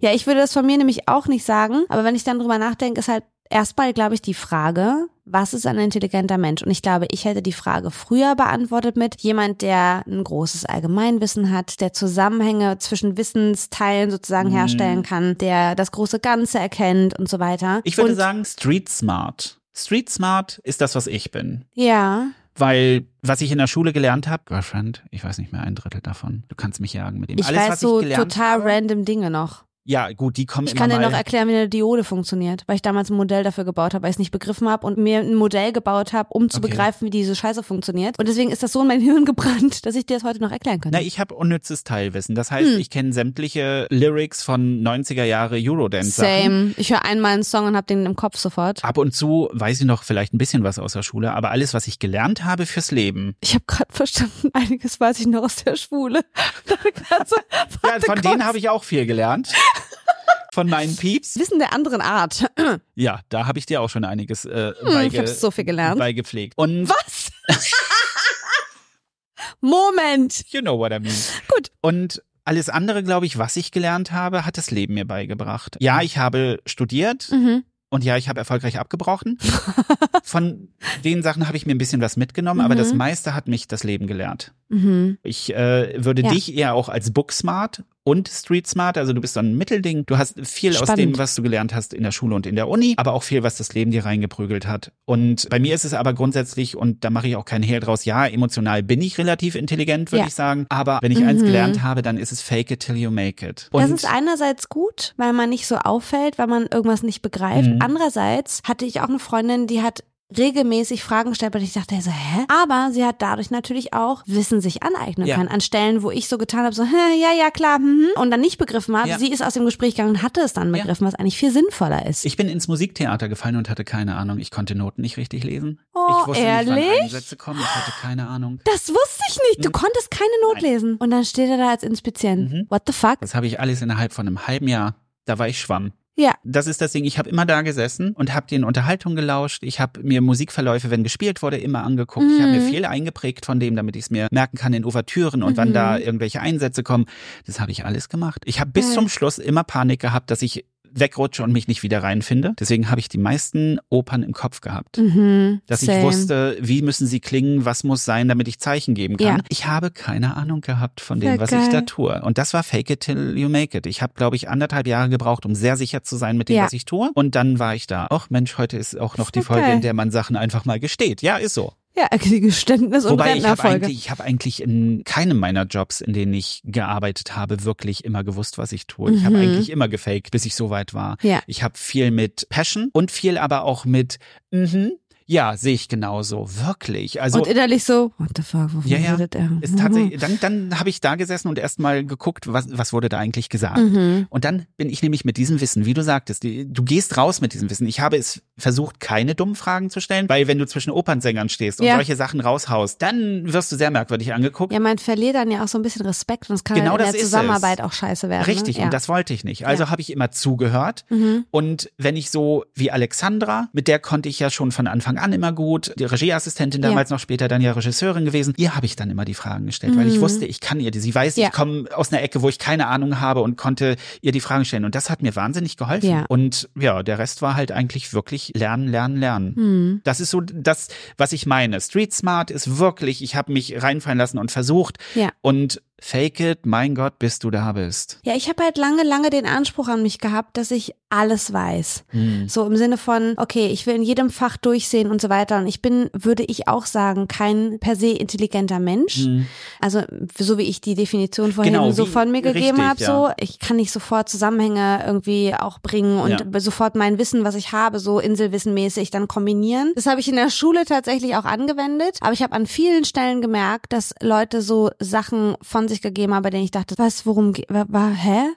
Ja, ich würde das von mir nämlich auch nicht sagen, aber wenn ich dann drüber nachdenke, ist halt erstmal, glaube ich, die Frage, was ist ein intelligenter Mensch? Und ich glaube, ich hätte die Frage früher beantwortet mit jemand, der ein großes Allgemeinwissen hat, der Zusammenhänge zwischen Wissensteilen sozusagen Mhm. herstellen kann, der das große Ganze erkennt und so weiter. Ich würde und, sagen, Street Smart. Street Smart ist das, was ich bin. Ja, Weil, was ich in der Schule gelernt habe, Girlfriend, ich weiß nicht mehr ein Drittel davon. Du kannst mich jagen mit dem. ich Alles, weiß so total habe, random Dinge noch. Ja, gut, die kommen Ich kann dir noch erklären, wie eine Diode funktioniert, weil ich damals ein Modell dafür gebaut habe, weil ich es nicht begriffen habe und mir ein Modell gebaut habe, um zu Okay. begreifen, wie diese Scheiße funktioniert. Und deswegen ist das so in mein Hirn gebrannt, dass ich dir das heute noch erklären könnte. Na, ich habe unnützes Teilwissen. Das heißt, Hm. ich kenne sämtliche Lyrics von 90er Jahre Eurodance-Sachen. Same. Ich höre einmal einen Song und habe den im Kopf sofort. Ab und zu weiß ich noch vielleicht ein bisschen was aus der Schule, aber alles, was ich gelernt habe fürs Leben, Ich habe gerade verstanden, einiges weiß ich noch aus der Schwule. Also, ja, von denen habe ich auch viel gelernt. Von meinen Pieps. Wissen der anderen Art. Ja, da habe ich dir auch schon einiges äh, Hm, beige, ich habe so viel gelernt. beigepflegt. Und Was? Moment. you know what I mean. Gut. Und alles andere, glaube ich, was ich gelernt habe, hat das Leben mir beigebracht. Ja, ich habe studiert Mhm. und ja, ich habe erfolgreich abgebrochen. Von den Sachen habe ich mir ein bisschen was mitgenommen, aber Mhm. das meiste hat mich das Leben gelehrt. Mhm. Ich äh, würde Ja. dich eher auch als Booksmart und Street Smart, also du bist so ein Mittelding. Du hast viel aus Spannend. dem, was du gelernt hast in der Schule und in der Uni, aber auch viel, was das Leben dir reingeprügelt hat. Und bei mir ist es aber grundsätzlich, und da mache ich auch keinen Hehl draus, ja, emotional bin ich relativ intelligent, würde Ja. ich sagen. Aber wenn ich eins Mhm. gelernt habe, dann ist es fake it till you make it. Und Das ist einerseits gut, weil man nicht so auffällt, weil man irgendwas nicht begreift. Mhm. Andererseits hatte ich auch eine Freundin, die hat regelmäßig Fragen gestellt, und ich dachte so, hä? Aber sie hat dadurch natürlich auch Wissen sich aneignen Ja. können. An Stellen, wo ich so getan habe, so, hä, ja, ja, klar, hm, und dann nicht begriffen habe. Ja. Sie ist aus dem Gespräch gegangen und hatte es dann Ja. begriffen, was eigentlich viel sinnvoller ist. ich bin ins Musiktheater gefallen und hatte keine Ahnung. Ich konnte Noten nicht richtig lesen. Oh, ich wusste nicht, ehrlich? wann Einsätze kommen. Ich hatte keine Ahnung. das wusste ich nicht. Du Mhm. konntest keine Not Nein. lesen. Und dann steht er da als Inspizient. Mhm. What the fuck? Das habe ich alles innerhalb von einem halben Jahr. Da war ich Schwamm. Ja. Das ist das Ding. Ich habe immer da gesessen und habe den Unterhaltung gelauscht. Ich habe mir Musikverläufe, wenn gespielt wurde, immer angeguckt. Ich habe mir Mhm. viel eingeprägt von dem, damit ich es mir merken kann in Ouvertüren und wann Mhm. da irgendwelche Einsätze kommen. Das habe ich alles gemacht. Ich habe bis Geil. zum Schluss immer Panik gehabt, dass ich wegrutsche und mich nicht wieder reinfinde. Deswegen habe ich die meisten Opern im Kopf gehabt. Mhm. Dass Same. ich wusste, wie müssen sie klingen, was muss sein, damit ich Zeichen geben kann. Ja. Ich habe keine Ahnung gehabt von dem, Sehr was ich da geil. tue. Und das war Fake it till you make it. Ich habe, glaube ich, anderthalb Jahre gebraucht, um sehr sicher zu sein mit dem, Ja. was ich tue. Und dann war ich da. Ach Mensch, heute ist auch noch die doch Folge, geil. in der man Sachen einfach mal gesteht. Ja, ist so. Ja, Geständnis und Wobei ich habe Rentnerfolge. eigentlich, ich habe eigentlich in keinem meiner Jobs, in denen ich gearbeitet habe, wirklich immer gewusst, was ich tue. Ich habe Mhm. eigentlich immer gefaked, bis ich so weit war. Ja. Ich habe viel mit Passion und viel aber auch mit, mhm, ja, sehe ich genauso, wirklich. Also und innerlich so, what the fuck, wovon Ja, ja. redet er? ist tatsächlich, dann, dann habe ich da gesessen und erst mal geguckt, was, was wurde da eigentlich gesagt. Mhm. Und dann bin ich nämlich mit diesem Wissen, wie du sagtest, die, du gehst raus mit diesem Wissen. Ich habe es versucht, keine dummen Fragen zu stellen, weil wenn du zwischen Opernsängern stehst und Ja. solche Sachen raushaust, dann wirst du sehr merkwürdig angeguckt. Ja, man verliert dann ja auch so ein bisschen Respekt und es kann Genau halt in der ist es. Zusammenarbeit auch scheiße werden. Richtig, ne? und das wollte ich nicht. Also habe ich immer zugehört. Mhm. Und wenn ich so wie Alexandra, mit der konnte ich ja schon von Anfang an immer gut, die Regieassistentin damals noch später dann ja Regisseurin gewesen, ihr habe ich dann immer die Fragen gestellt, weil ich Mhm. wusste, ich kann ihr die. Sie weiß, Ja. ich komme aus einer Ecke, wo ich keine Ahnung habe und konnte ihr die Fragen stellen. Und das hat mir wahnsinnig geholfen. Ja. Und ja, der Rest war halt eigentlich wirklich wirklich lernen, lernen, lernen. Hm. Das ist so das, was ich meine. Street Smart ist wirklich, ich habe mich reinfallen lassen und versucht. Ja. Und fake it, mein Gott, bis du da bist. Ja, ich habe halt lange, lange den Anspruch an mich gehabt, dass ich alles weiß. Hm. So im Sinne von, okay, ich will in jedem Fach durchsehen und so weiter. Und ich bin, würde ich auch sagen, kein per se intelligenter Mensch. Hm. Also so wie ich die Definition vorhin Genau, so wie- von mir gegeben habe, ja. so ich kann nicht sofort Zusammenhänge irgendwie auch bringen und Ja. sofort mein Wissen, was ich habe, so Inselwissenmäßig dann kombinieren. Das habe ich in der Schule tatsächlich auch angewendet, aber ich habe an vielen Stellen gemerkt, dass Leute so Sachen von sich gegeben haben, bei denen ich dachte, was, worum war, war hä?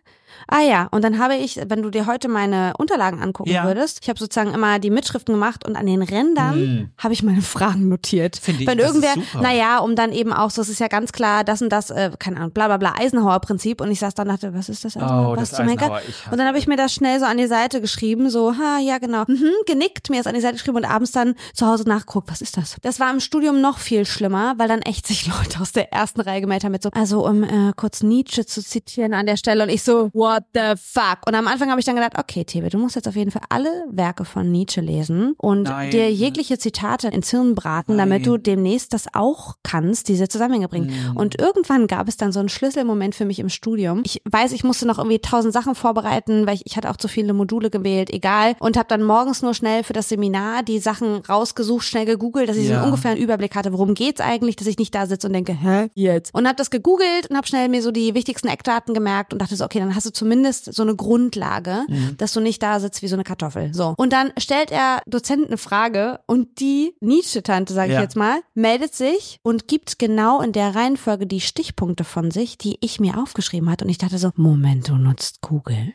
Ah ja, und dann habe ich, wenn du dir heute meine Unterlagen angucken Ja. würdest, ich habe sozusagen immer die Mitschriften gemacht und an den Rändern Hm. habe ich meine Fragen notiert. Finde ich- Wenn irgendwer, super. naja, um dann eben auch so, es ist ja ganz klar, das und das, äh, keine Ahnung, bla bla bla, Eisenhower-Prinzip. Und ich saß da und dachte, was ist das Eisenhower? Oh, was das zum? Eisenhower, Und dann habe ich mir das schnell so an die Seite geschrieben, so, ha, ja genau, mhm, genickt, mir das an die Seite geschrieben und abends dann zu Hause nachgeguckt, was ist das? Das war im Studium noch viel schlimmer, weil dann echt sich Leute aus der ersten Reihe gemeldet haben mit so, also um äh, kurz Nietzsche zu zitieren an der Stelle und ich so, what the fuck? Und am Anfang habe ich dann gedacht, okay, Tebe, du musst jetzt auf jeden Fall alle Werke von Nietzsche lesen und Nein. dir jegliche Zitate ins Hirn braten, damit Nein. du demnächst das auch kannst, diese Zusammenhänge bringen. Mhm. Und irgendwann gab es dann so einen Schlüsselmoment für mich im Studium. Ich weiß, ich musste noch irgendwie tausend Sachen vorbereiten, weil ich, ich hatte auch zu viele Module gewählt, egal. Und habe dann morgens nur schnell für das Seminar die Sachen rausgesucht, schnell gegoogelt, dass ich so Ja. einen Überblick hatte, worum geht's eigentlich, dass ich nicht da sitze und denke, hä, jetzt? Und habe das gegoogelt und habe schnell mir so die wichtigsten Eckdaten gemerkt und dachte so, okay, dann hast du zumindest so eine Grundlage, dass du nicht da sitzt wie so eine Kartoffel. So. Und dann stellt er Dozent eine Frage und die Nietzsche-Tante, sage ich Ja. jetzt mal, meldet sich und gibt genau in der Reihenfolge die Stichpunkte von sich, die ich mir aufgeschrieben hatte. Und ich dachte so, Moment, du nutzt Google.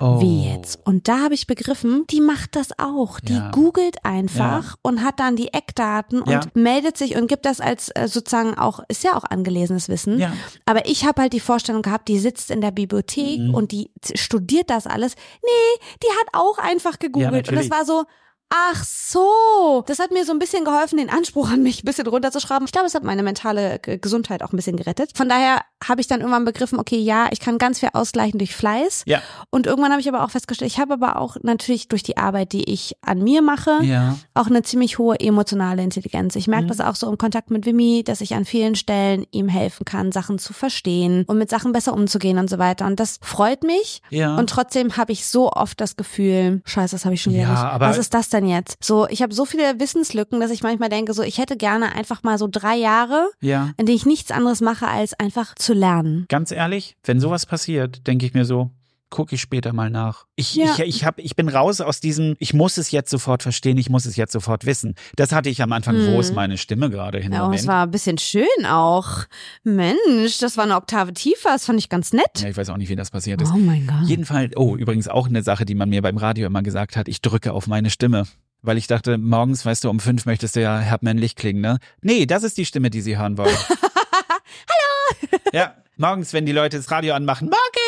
Oh. Wie jetzt? Und da habe ich begriffen, die macht das auch. Die Ja. googelt einfach und hat dann die Eckdaten und Ja. meldet sich und gibt das als äh, sozusagen auch, ist ja auch angelesenes Wissen. Ja. Aber ich habe halt die Vorstellung gehabt, die sitzt in der Bibliothek Mhm. und die studiert das alles. Nee, die hat auch einfach gegoogelt. und es war so, Ach so, das hat mir so ein bisschen geholfen, den Anspruch an mich ein bisschen runterzuschrauben. Ich glaube, es hat meine mentale G- Gesundheit auch ein bisschen gerettet. Von daher habe ich dann irgendwann begriffen, okay, ja, ich kann ganz viel ausgleichen durch Fleiß. Ja. Und irgendwann habe ich aber auch festgestellt, ich habe aber auch natürlich durch die Arbeit, die ich an mir mache, Ja. auch eine ziemlich hohe emotionale Intelligenz. Ich merke Mhm. das auch so im Kontakt mit Wimi, dass ich an vielen Stellen ihm helfen kann, Sachen zu verstehen und mit Sachen besser umzugehen und so weiter. Und das freut mich. Ja. Und trotzdem habe ich so oft das Gefühl, scheiße, das habe ich schon wieder Ja, nicht. aber- Was ist das denn jetzt? So, ich habe so viele Wissenslücken, dass ich manchmal denke, so, ich hätte gerne einfach mal so drei Jahre, ja. in denen ich nichts anderes mache, als einfach zu lernen. Ganz ehrlich, wenn sowas passiert, denke ich mir so, gucke ich später mal nach. Ich, Ja. ich, ich, hab, ich bin raus aus diesem, ich muss es jetzt sofort verstehen, ich muss es jetzt sofort wissen. Das hatte ich am Anfang, wo Hm. ist meine Stimme gerade hin? Ja, es war ein bisschen schön auch. Mensch, das war eine Oktave tiefer, das fand ich ganz nett. ja, ich weiß auch nicht, wie das passiert ist. Oh mein Gott. Jedenfalls, oh, übrigens auch eine Sache, die man mir beim Radio immer gesagt hat, ich drücke auf meine Stimme. Weil ich dachte, morgens, weißt du, um fünf möchtest du ja herbmännlich klingen, ne? Nee, das ist die Stimme, die sie hören wollen. Hallo! Ja, morgens, wenn die Leute das Radio anmachen, morgen!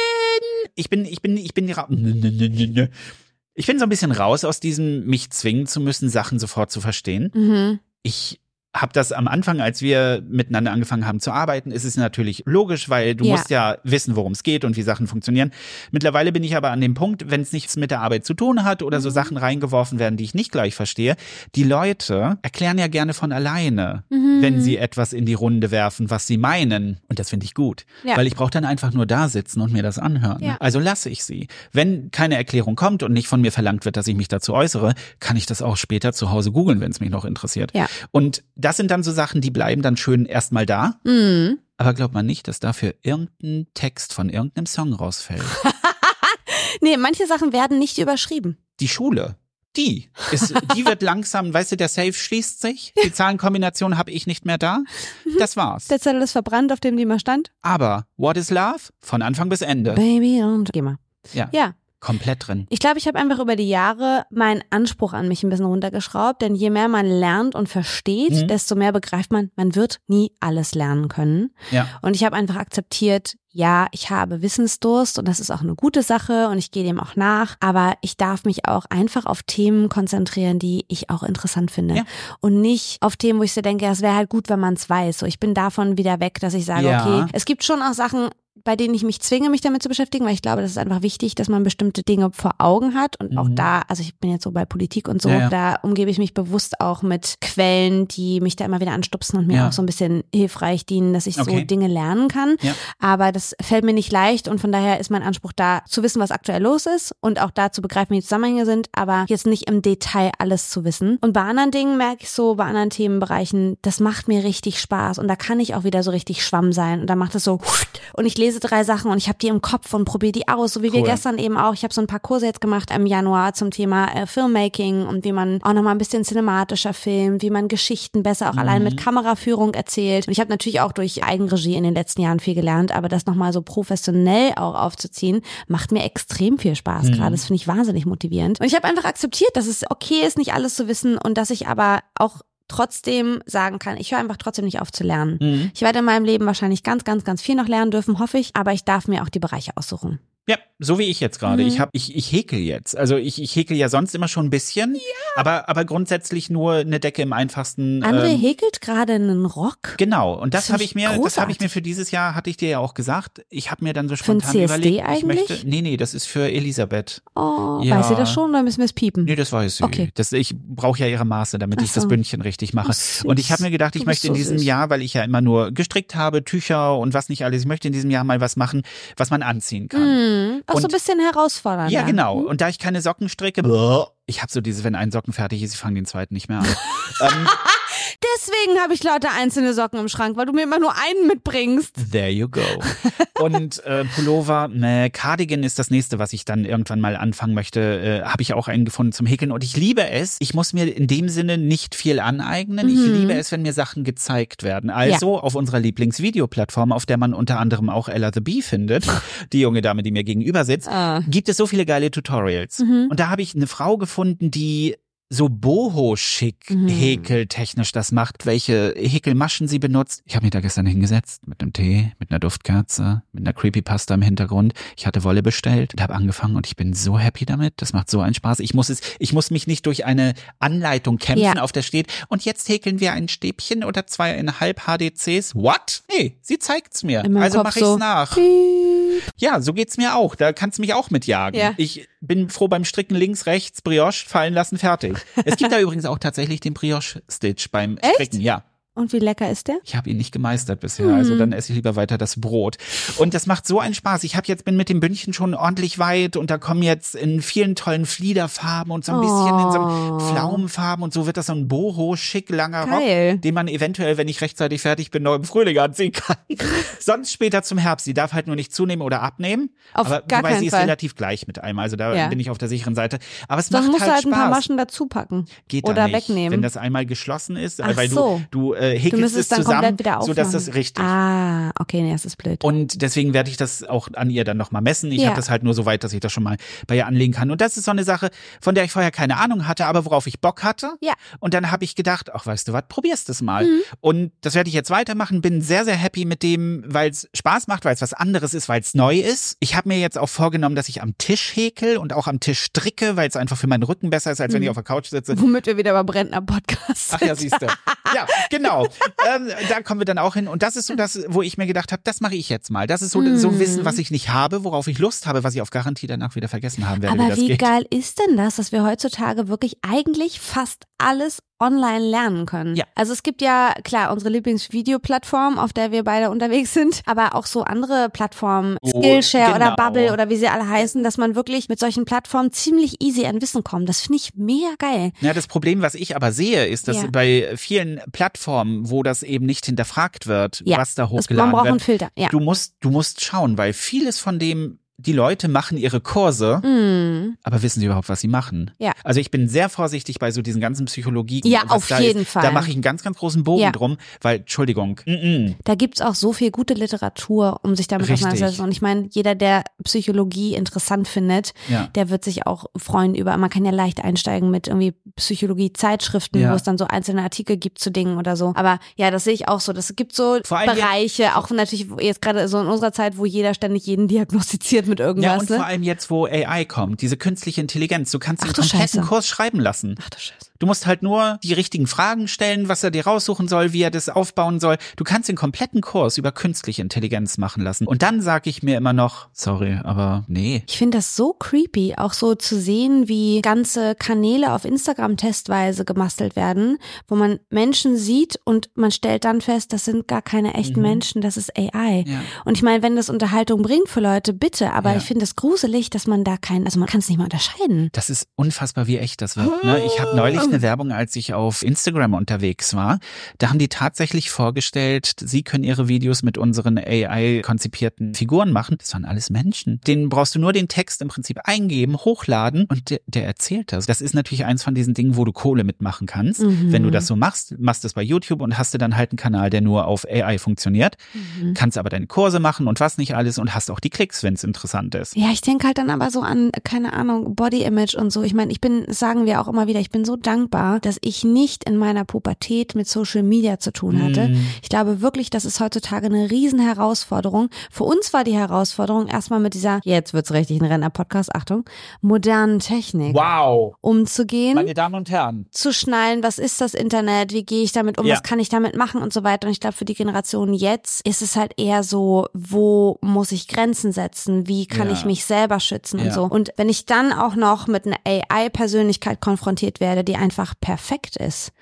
Ich bin, ich bin, ich bin, ich bin so ein bisschen raus aus diesem, mich zwingen zu müssen, Sachen sofort zu verstehen. Mhm. Ich habe das am Anfang, als wir miteinander angefangen haben zu arbeiten, ist es natürlich logisch, weil du Ja. musst ja wissen, worum es geht und wie Sachen funktionieren. Mittlerweile bin ich aber an dem Punkt, wenn es nichts mit der Arbeit zu tun hat oder Mhm. so Sachen reingeworfen werden, die ich nicht gleich verstehe. Die Leute erklären ja gerne von alleine, Mhm. wenn sie etwas in die Runde werfen, was sie meinen. Und das finde ich gut, Ja. weil ich brauche dann einfach nur da sitzen und mir das anhören. Ja. Also lasse ich sie. Wenn keine Erklärung kommt und nicht von mir verlangt wird, dass ich mich dazu äußere, kann ich das auch später zu Hause googeln, wenn es mich noch interessiert. Und das sind dann so Sachen, die bleiben dann schön erstmal da. Mhm. Aber glaubt man nicht, dass dafür irgendein Text von irgendeinem Song rausfällt. Nee, manche Sachen werden nicht überschrieben. Die Schule. Die ist, die wird langsam, weißt du, der Safe schließt sich, die Zahlenkombination habe ich nicht mehr da. Das war's. Der Zettel ist verbrannt, auf dem die mal stand. Aber What is Love? Von Anfang bis Ende. Baby und geh mal. Ja, Ja, komplett drin. ich glaube, ich habe einfach über die Jahre meinen Anspruch an mich ein bisschen runtergeschraubt, denn je mehr man lernt und versteht, Mhm. desto mehr begreift man, man wird nie alles lernen können. Ja. Und ich habe einfach akzeptiert, ja, ich habe Wissensdurst und das ist auch eine gute Sache und ich gehe dem auch nach, aber ich darf mich auch einfach auf Themen konzentrieren, die ich auch interessant finde Ja. und nicht auf Themen, wo ich so denke, es wäre halt gut, wenn man es weiß. So, ich bin davon wieder weg, dass ich sage, Ja. okay, es gibt schon auch Sachen, bei denen ich mich zwinge, mich damit zu beschäftigen, weil ich glaube, das ist einfach wichtig, dass man bestimmte Dinge vor Augen hat und auch Mhm. da, also ich bin jetzt so bei Politik und so, Ja, ja. da umgebe ich mich bewusst auch mit Quellen, die mich da immer wieder anstupsen und mir Ja. auch so ein bisschen hilfreich dienen, dass ich so Okay. Dinge lernen kann. Aber das fällt mir nicht leicht und von daher ist mein Anspruch da, zu wissen, was aktuell los ist und auch da zu begreifen, wie die Zusammenhänge sind, aber jetzt nicht im Detail alles zu wissen. Und bei anderen Dingen merke ich so, bei anderen Themenbereichen, das macht mir richtig Spaß und da kann ich auch wieder so richtig Schwamm sein und da macht es so und ich lese drei Sachen und ich habe die im Kopf und probiere die aus, so wie wir Cool. gestern eben auch. Ich habe so ein paar Kurse jetzt gemacht im Januar zum Thema äh, Filmmaking und wie man auch nochmal ein bisschen cinematischer filmt, wie man Geschichten besser auch allein mit Kameraführung erzählt. Und ich habe natürlich auch durch Eigenregie in den letzten Jahren viel gelernt, aber das nochmal so professionell auch aufzuziehen, macht mir extrem viel Spaß gerade. Das finde ich wahnsinnig motivierend. Und ich habe einfach akzeptiert, dass es okay ist, nicht alles zu wissen und dass ich aber auch trotzdem sagen kann, ich höre einfach trotzdem nicht auf zu lernen. Mhm. Ich werde in meinem Leben wahrscheinlich ganz, ganz, ganz viel noch lernen dürfen, hoffe ich, aber ich darf mir auch die Bereiche aussuchen. Ja, so wie ich jetzt gerade. Mhm. Ich hab, ich, ich häkel jetzt. Also ich, ich häkel ja sonst immer schon ein bisschen, aber, aber grundsätzlich nur eine Decke im einfachsten. André ähm, häkelt gerade einen Rock. Genau, und das Das habe ich ich mir, das habe ich großartig. mir für dieses Jahr, hatte ich dir ja auch gesagt. Ich habe mir dann so Für spontan CSD überlegt, ich eigentlich? möchte. Nee, nee, das ist für Elisabeth. Oh, Ja. weiß sie das schon oder müssen wir es piepen? Nee, das weiß sie. Okay. Das, ich brauche ja ihre Maße, damit Ach ich das so. Bündchen richtig mache. Oh, und ich habe mir gedacht, ich möchte in so diesem süß. Jahr, weil ich ja immer nur gestrickt habe, Tücher und was nicht alles, ich möchte in diesem Jahr mal was machen, was man anziehen kann. Hm, auch so ein Und- bisschen herausfordernd. Ja, genau. Und da ich keine Socken stricke, ich habe so diese, wenn ein Socken fertig ist, ich fange den zweiten nicht mehr an. ähm, Deswegen habe ich lauter einzelne Socken im Schrank, weil du mir immer nur einen mitbringst. There you go. Und äh, Pullover, ne, Cardigan ist das nächste, was ich dann irgendwann mal anfangen möchte. Äh, Habe ich auch einen gefunden zum Häkeln. Und ich liebe es. Ich muss mir in dem Sinne nicht viel aneignen. Ich Mhm. liebe es, wenn mir Sachen gezeigt werden. Also auf unserer Lieblingsvideoplattform, auf der man unter anderem auch Ella the Bee findet, die junge Dame, die mir gegenüber sitzt, Ah. gibt es so viele geile Tutorials. Mhm. Und da habe ich eine Frau gefunden, die so boho-schick Mhm. häkeltechnisch das macht, welche Häkelmaschen sie benutzt. Ich habe mich da gestern hingesetzt mit einem Tee, mit einer Duftkerze, mit einer Creepypasta im Hintergrund. Ich hatte Wolle bestellt und habe angefangen und ich bin so happy damit. Das macht so einen Spaß. Ich muss es, ich muss mich nicht durch eine Anleitung kämpfen, Ja. auf der steht, und jetzt häkeln wir ein Stäbchen oder zweieinhalb HDCs. What? Nee, sie zeigt's mir. Also mache ich's so. nach. Piep. Ja, so geht's mir auch. Da kannst du mich auch mitjagen. Ja. Ich bin froh beim Stricken links, rechts, Brioche fallen lassen, fertig. Es gibt da übrigens auch tatsächlich den Brioche-Stitch beim Echt? Stricken, ja. Und wie lecker ist der? Ich habe ihn nicht gemeistert bisher, Mhm. also dann esse ich lieber weiter das Brot. Und das macht so einen Spaß. Ich habe jetzt bin mit dem Bündchen schon ordentlich weit und da kommen jetzt in vielen tollen Fliederfarben und so ein bisschen in so einem Oh. Pflaumenfarben und so wird das so ein boho schick langer Geil. Rock, den man eventuell, wenn ich rechtzeitig fertig bin, noch im Frühling anziehen kann. Sonst später zum Herbst. Sie darf halt nur nicht zunehmen oder abnehmen. Auf aber gar wobei keinen sie ist Fall. relativ gleich mit einem, also da Ja. bin ich auf der sicheren Seite. Aber es Sonst macht musst halt halt ein Spaß. paar Maschen dazu packen. Geht da oder nicht, wegnehmen. Wenn das einmal geschlossen ist, Ach weil so. du, du äh, Du häkelst es dann zusammen, so dass das richtig. Ah, okay, nee, das ist blöd. Und deswegen werde ich das auch an ihr dann nochmal messen. Ich Ja. habe das halt nur so weit, dass ich das schon mal bei ihr anlegen kann. Und das ist so eine Sache, von der ich vorher keine Ahnung hatte, aber worauf ich Bock hatte. Ja. Und dann habe ich gedacht, ach, weißt du was, probierst es mal. Mhm. Und das werde ich jetzt weitermachen. Bin sehr, sehr happy mit dem, weil es Spaß macht, weil es was anderes ist, weil es neu ist. Ich habe mir jetzt auch vorgenommen, dass ich am Tisch häkel und auch am Tisch stricke, weil es einfach für meinen Rücken besser ist, als wenn ich auf der Couch sitze. Womit wir wieder bei Brentner Podcast Ach ja, siehst du. Ja, genau. Ähm, da kommen wir dann auch hin. Und das ist so das, wo ich mir gedacht habe, das mache ich jetzt mal. Das ist so, so ein Wissen, was ich nicht habe, worauf ich Lust habe, was ich auf Garantie danach wieder vergessen haben werde, wie Aber wie geht. geil ist denn das, dass wir heutzutage wirklich eigentlich fast alles online lernen können? Ja. Also es gibt ja, klar, unsere Lieblingsvideoplattform, auf der wir beide unterwegs sind, aber auch so andere Plattformen, Oh, Skillshare oder genau. Bubble oder wie sie alle heißen, dass man wirklich mit solchen Plattformen ziemlich easy an Wissen kommt. Das finde ich mega geil. Ja, das Problem, was ich aber sehe, ist, dass Ja. bei vielen Plattformen, wo das eben nicht hinterfragt wird, Ja. was da Das, man hochgeladen braucht einen wird, Filter. Ja. du musst, du musst schauen, weil vieles von dem, die Leute machen ihre Kurse, Mm. aber wissen sie überhaupt, was sie machen? Ja. Also ich bin sehr vorsichtig bei so diesen ganzen Psychologie. Ja, auf jeden ist. Fall. Da mache ich einen ganz, ganz großen Bogen Ja. drum, weil, Entschuldigung, mm -mm. Da gibt's auch so viel gute Literatur, um sich damit auseinanderzusetzen. Und ich meine, jeder, der Psychologie interessant findet, Ja. der wird sich auch freuen über, man kann ja leicht einsteigen mit irgendwie Psychologie-Zeitschriften, Ja. wo es dann so einzelne Artikel gibt zu Dingen oder so. Aber ja, das sehe ich auch so. Das gibt so Bereiche, auch natürlich jetzt gerade so in unserer Zeit, wo jeder ständig jeden diagnostiziert mit irgendwas. Ja, und ne? vor allem jetzt, wo AI kommt, diese künstliche Intelligenz, du kannst Ach den kompletten Scheiße. Kurs schreiben lassen. Ach du Scheiße. Du musst halt nur die richtigen Fragen stellen, was er dir raussuchen soll, wie er das aufbauen soll. Du kannst den kompletten Kurs über künstliche Intelligenz machen lassen. Und dann sage ich mir immer noch, sorry, aber nee. Ich finde das so creepy, auch so zu sehen, wie ganze Kanäle auf Instagram testweise gemastelt werden, wo man Menschen sieht und man stellt dann fest, das sind gar keine echten Menschen, das ist AI. Ja. Und ich meine, wenn das Unterhaltung bringt für Leute, bitte, aber Ja. ich finde es gruselig, dass man da keinen, also man kann es nicht mal unterscheiden. Das ist unfassbar, wie echt das wird. Ne? Ich habe neulich eine Werbung, als ich auf Instagram unterwegs war. Da haben die tatsächlich vorgestellt, sie können ihre Videos mit unseren AI-konzipierten Figuren machen. Das waren alles Menschen. Den brauchst du nur den Text im Prinzip eingeben, hochladen und der, der erzählt das. Das ist natürlich eins von diesen Dingen, wo du Kohle mitmachen kannst. Mhm. Wenn du das so machst, machst es bei YouTube und hast du dann halt einen Kanal, der nur auf AI funktioniert. Mhm. Kannst aber deine Kurse machen und was nicht alles und hast auch die Klicks, wenn es interessant ist. Ja, ich denke halt dann aber so an, keine Ahnung, Body Image und so. Ich meine, ich bin, sagen wir auch immer wieder, ich bin so dankbar, dass ich nicht in meiner Pubertät mit Social Media zu tun hatte. Mm. Ich glaube wirklich, das ist heutzutage eine riesen Herausforderung. Für uns war die Herausforderung erstmal mit dieser, jetzt wird's richtig ein Renner-Podcast, Achtung, modernen Technik Wow! umzugehen Meine Damen und Herren. zu schnallen, was ist das Internet, wie gehe ich damit um, Ja. was kann ich damit machen und so weiter. Und ich glaube, für die Generation jetzt ist es halt eher so, wo muss ich Grenzen setzen, wie kann Ja. ich mich selber schützen Ja. und so. Und wenn ich dann auch noch mit einer AI-Persönlichkeit konfrontiert werde, die einfach perfekt ist,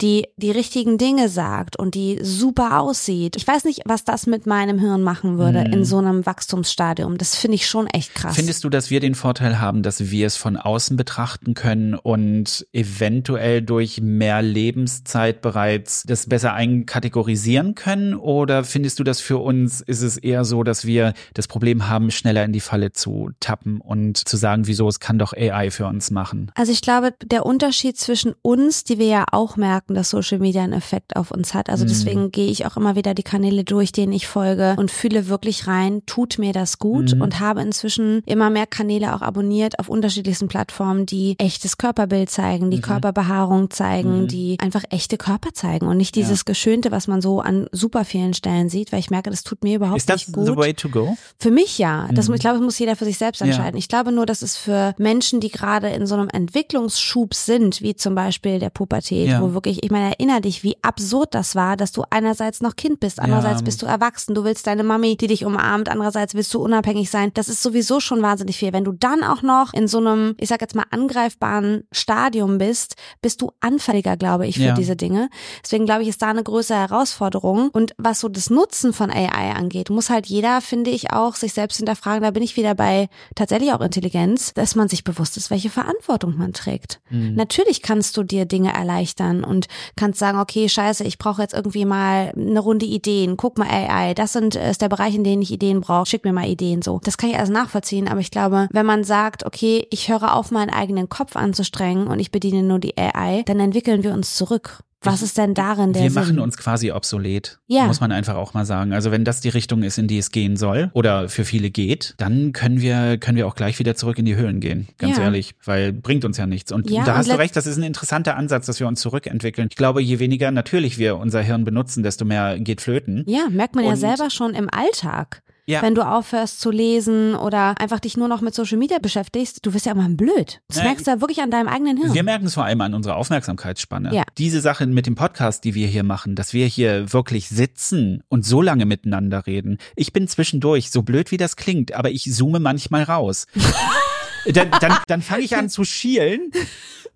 die die richtigen Dinge sagt und die super aussieht. Ich weiß nicht, was das mit meinem Hirn machen würde in so einem Wachstumsstadium. Das finde ich schon echt krass. Mhm. Findest du, dass wir den Vorteil haben, dass wir es von außen betrachten können und eventuell durch mehr Lebenszeit bereits das besser einkategorisieren können? Oder findest du, dass für uns ist es eher so, dass wir das Problem haben, schneller in die Falle zu tappen und zu sagen, wieso es kann doch AI für uns machen? Also ich glaube, der Unterschied zwischen uns, die wir ja auch merken, dass Social Media einen Effekt auf uns hat. Also Mhm. deswegen gehe ich auch immer wieder die Kanäle durch, denen ich folge und fühle wirklich rein, tut mir das gut Mhm. und habe inzwischen immer mehr Kanäle auch abonniert auf unterschiedlichsten Plattformen, die echtes Körperbild zeigen, Mhm. die Körperbehaarung zeigen, die einfach echte Körper zeigen und nicht dieses Geschönte, was man so an super vielen Stellen sieht, weil ich merke, das tut mir überhaupt Ist das nicht gut. the way to go? Für mich ja. Das, Ich glaube, das muss jeder für sich selbst Ja. entscheiden. Ich glaube nur, dass es für Menschen, die gerade in so einem Entwicklungsschub sind, wie zum Beispiel der Pubertät, Ja. wo wirklich, ich meine, erinner dich, wie absurd das war, dass du einerseits noch Kind bist, andererseits Ja. bist du erwachsen, du willst deine Mami, die dich umarmt, andererseits willst du unabhängig sein. Das ist sowieso schon wahnsinnig viel. Wenn du dann auch noch in so einem, ich sag jetzt mal, angreifbaren Stadium bist, bist du anfälliger, glaube ich, für Ja. diese Dinge. Deswegen glaube ich, ist da eine größere Herausforderung. Und was so das Nutzen von AI angeht, muss halt jeder, finde ich, auch sich selbst hinterfragen. Da bin ich wieder bei tatsächlich auch Intelligenz, dass man sich bewusst ist, welche Verantwortung man trägt. Mhm. Natürlich kannst du dir Dinge erleichtern und kannst sagen, okay, scheiße, ich brauche jetzt irgendwie mal eine Runde Ideen. Guck mal AI, das sind, ist der Bereich, in dem ich Ideen brauche. Schick mir mal Ideen so. Das kann ich alles nachvollziehen, aber ich glaube, wenn man sagt, okay, ich höre auf, meinen eigenen Kopf anzustrengen und ich bediene nur die AI, dann entwickeln wir uns zurück. Was ist denn darin der Wir Sinn? machen uns quasi obsolet, Ja. muss man einfach auch mal sagen. Also wenn das die Richtung ist, in die es gehen soll oder für viele geht, dann können wir können wir auch gleich wieder zurück in die Höhlen gehen, ganz Ja. ehrlich, weil bringt uns ja nichts. Und Ja, da und hast du recht, das ist ein interessanter Ansatz, dass wir uns zurückentwickeln. Ich glaube, je weniger natürlich wir unser Hirn benutzen, desto mehr geht flöten. Ja, merkt man ja Und- selber schon im Alltag. Ja. Wenn du aufhörst zu lesen oder einfach dich nur noch mit Social Media beschäftigst, du wirst ja immer blöd. Das Ja, merkst du ja wirklich an deinem eigenen Hirn. Wir merken es vor allem an unserer Aufmerksamkeitsspanne. Ja. Diese Sache mit dem Podcast, die wir hier machen, dass wir hier wirklich sitzen und so lange miteinander reden. Ich bin zwischendurch, so blöd wie das klingt, aber ich zoome manchmal raus. dann dann, dann fange ich an zu schielen,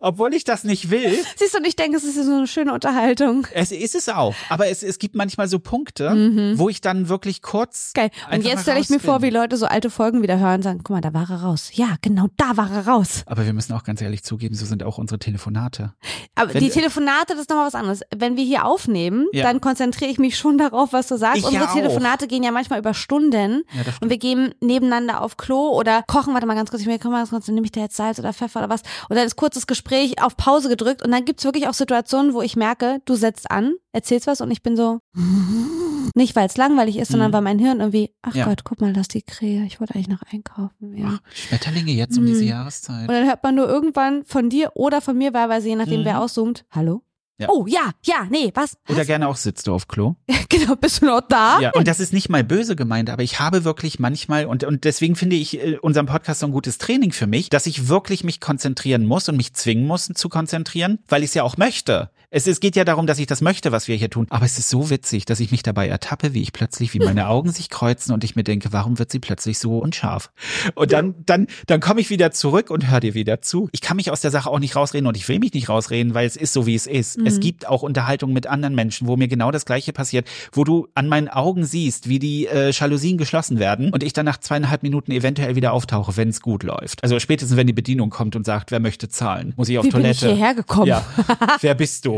obwohl ich das nicht will. Siehst du, und ich denke, es ist so eine schöne Unterhaltung. Es ist es auch, aber es, es gibt manchmal so Punkte, wo ich dann wirklich kurz. Mhm. Geil. Und jetzt stelle ich mir bin. vor, wie Leute so alte Folgen wieder hören und sagen, guck mal, da war er raus. Ja, genau, da war er raus. Aber wir müssen auch ganz ehrlich zugeben, so sind auch unsere Telefonate. Aber Wenn- die Telefonate, das ist nochmal was anderes. Wenn wir hier aufnehmen, Ja. dann konzentriere ich mich schon darauf, was du sagst. Ich Unsere ja. Telefonate gehen ja manchmal über Stunden. Ja, und wir gehen nebeneinander auf Klo oder kochen, warte mal ganz kurz, ich mir, komm mal ganz kurz, nehme ich da jetzt Salz oder Pfeffer oder was. Und dann ist kurzes Gespräch auf Pause gedrückt und dann gibt's wirklich auch Situationen, wo ich merke, du setzt an, erzählst was und ich bin so, nicht weil es langweilig ist, sondern weil mein Hirn irgendwie, ach Mhm. Ja. Gott, guck mal, das ist die Krähe, ich wollte eigentlich noch einkaufen. Ja. Ach, Schmetterlinge jetzt um diese Jahreszeit. Und dann hört man nur irgendwann von dir oder von mir wahlweise, je nachdem Mhm. wer auszoomt, hallo? Ja. Oh, ja, ja, nee, was? Oder gerne auch sitzt du auf Klo. genau, bist du noch da? Ja, und das ist nicht mal böse gemeint, aber ich habe wirklich manchmal, und, und deswegen finde ich äh, unseren Podcast so ein gutes Training für mich, dass ich wirklich mich konzentrieren muss und mich zwingen muss zu konzentrieren, weil ich es ja auch möchte. Es, es geht ja darum, dass ich das möchte, was wir hier tun. Aber es ist so witzig, dass ich mich dabei ertappe, wie ich plötzlich, wie meine Augen sich kreuzen und ich mir denke, warum wird sie plötzlich so unscharf? Und dann, dann, dann komme ich wieder zurück und höre dir wieder zu. Ich kann mich aus der Sache auch nicht rausreden und ich will mich nicht rausreden, weil es ist so, wie es ist. Mhm. Es gibt auch Unterhaltungen mit anderen Menschen, wo mir genau das Gleiche passiert, wo du an meinen Augen siehst, wie die äh, Jalousien geschlossen werden und ich dann nach zweieinhalb Minuten eventuell wieder auftauche, wenn es gut läuft. Also spätestens, wenn die Bedienung kommt und sagt, wer möchte zahlen, muss ich auf Wie bin ich Toilette. hierher gekommen? Ja. wer bist du?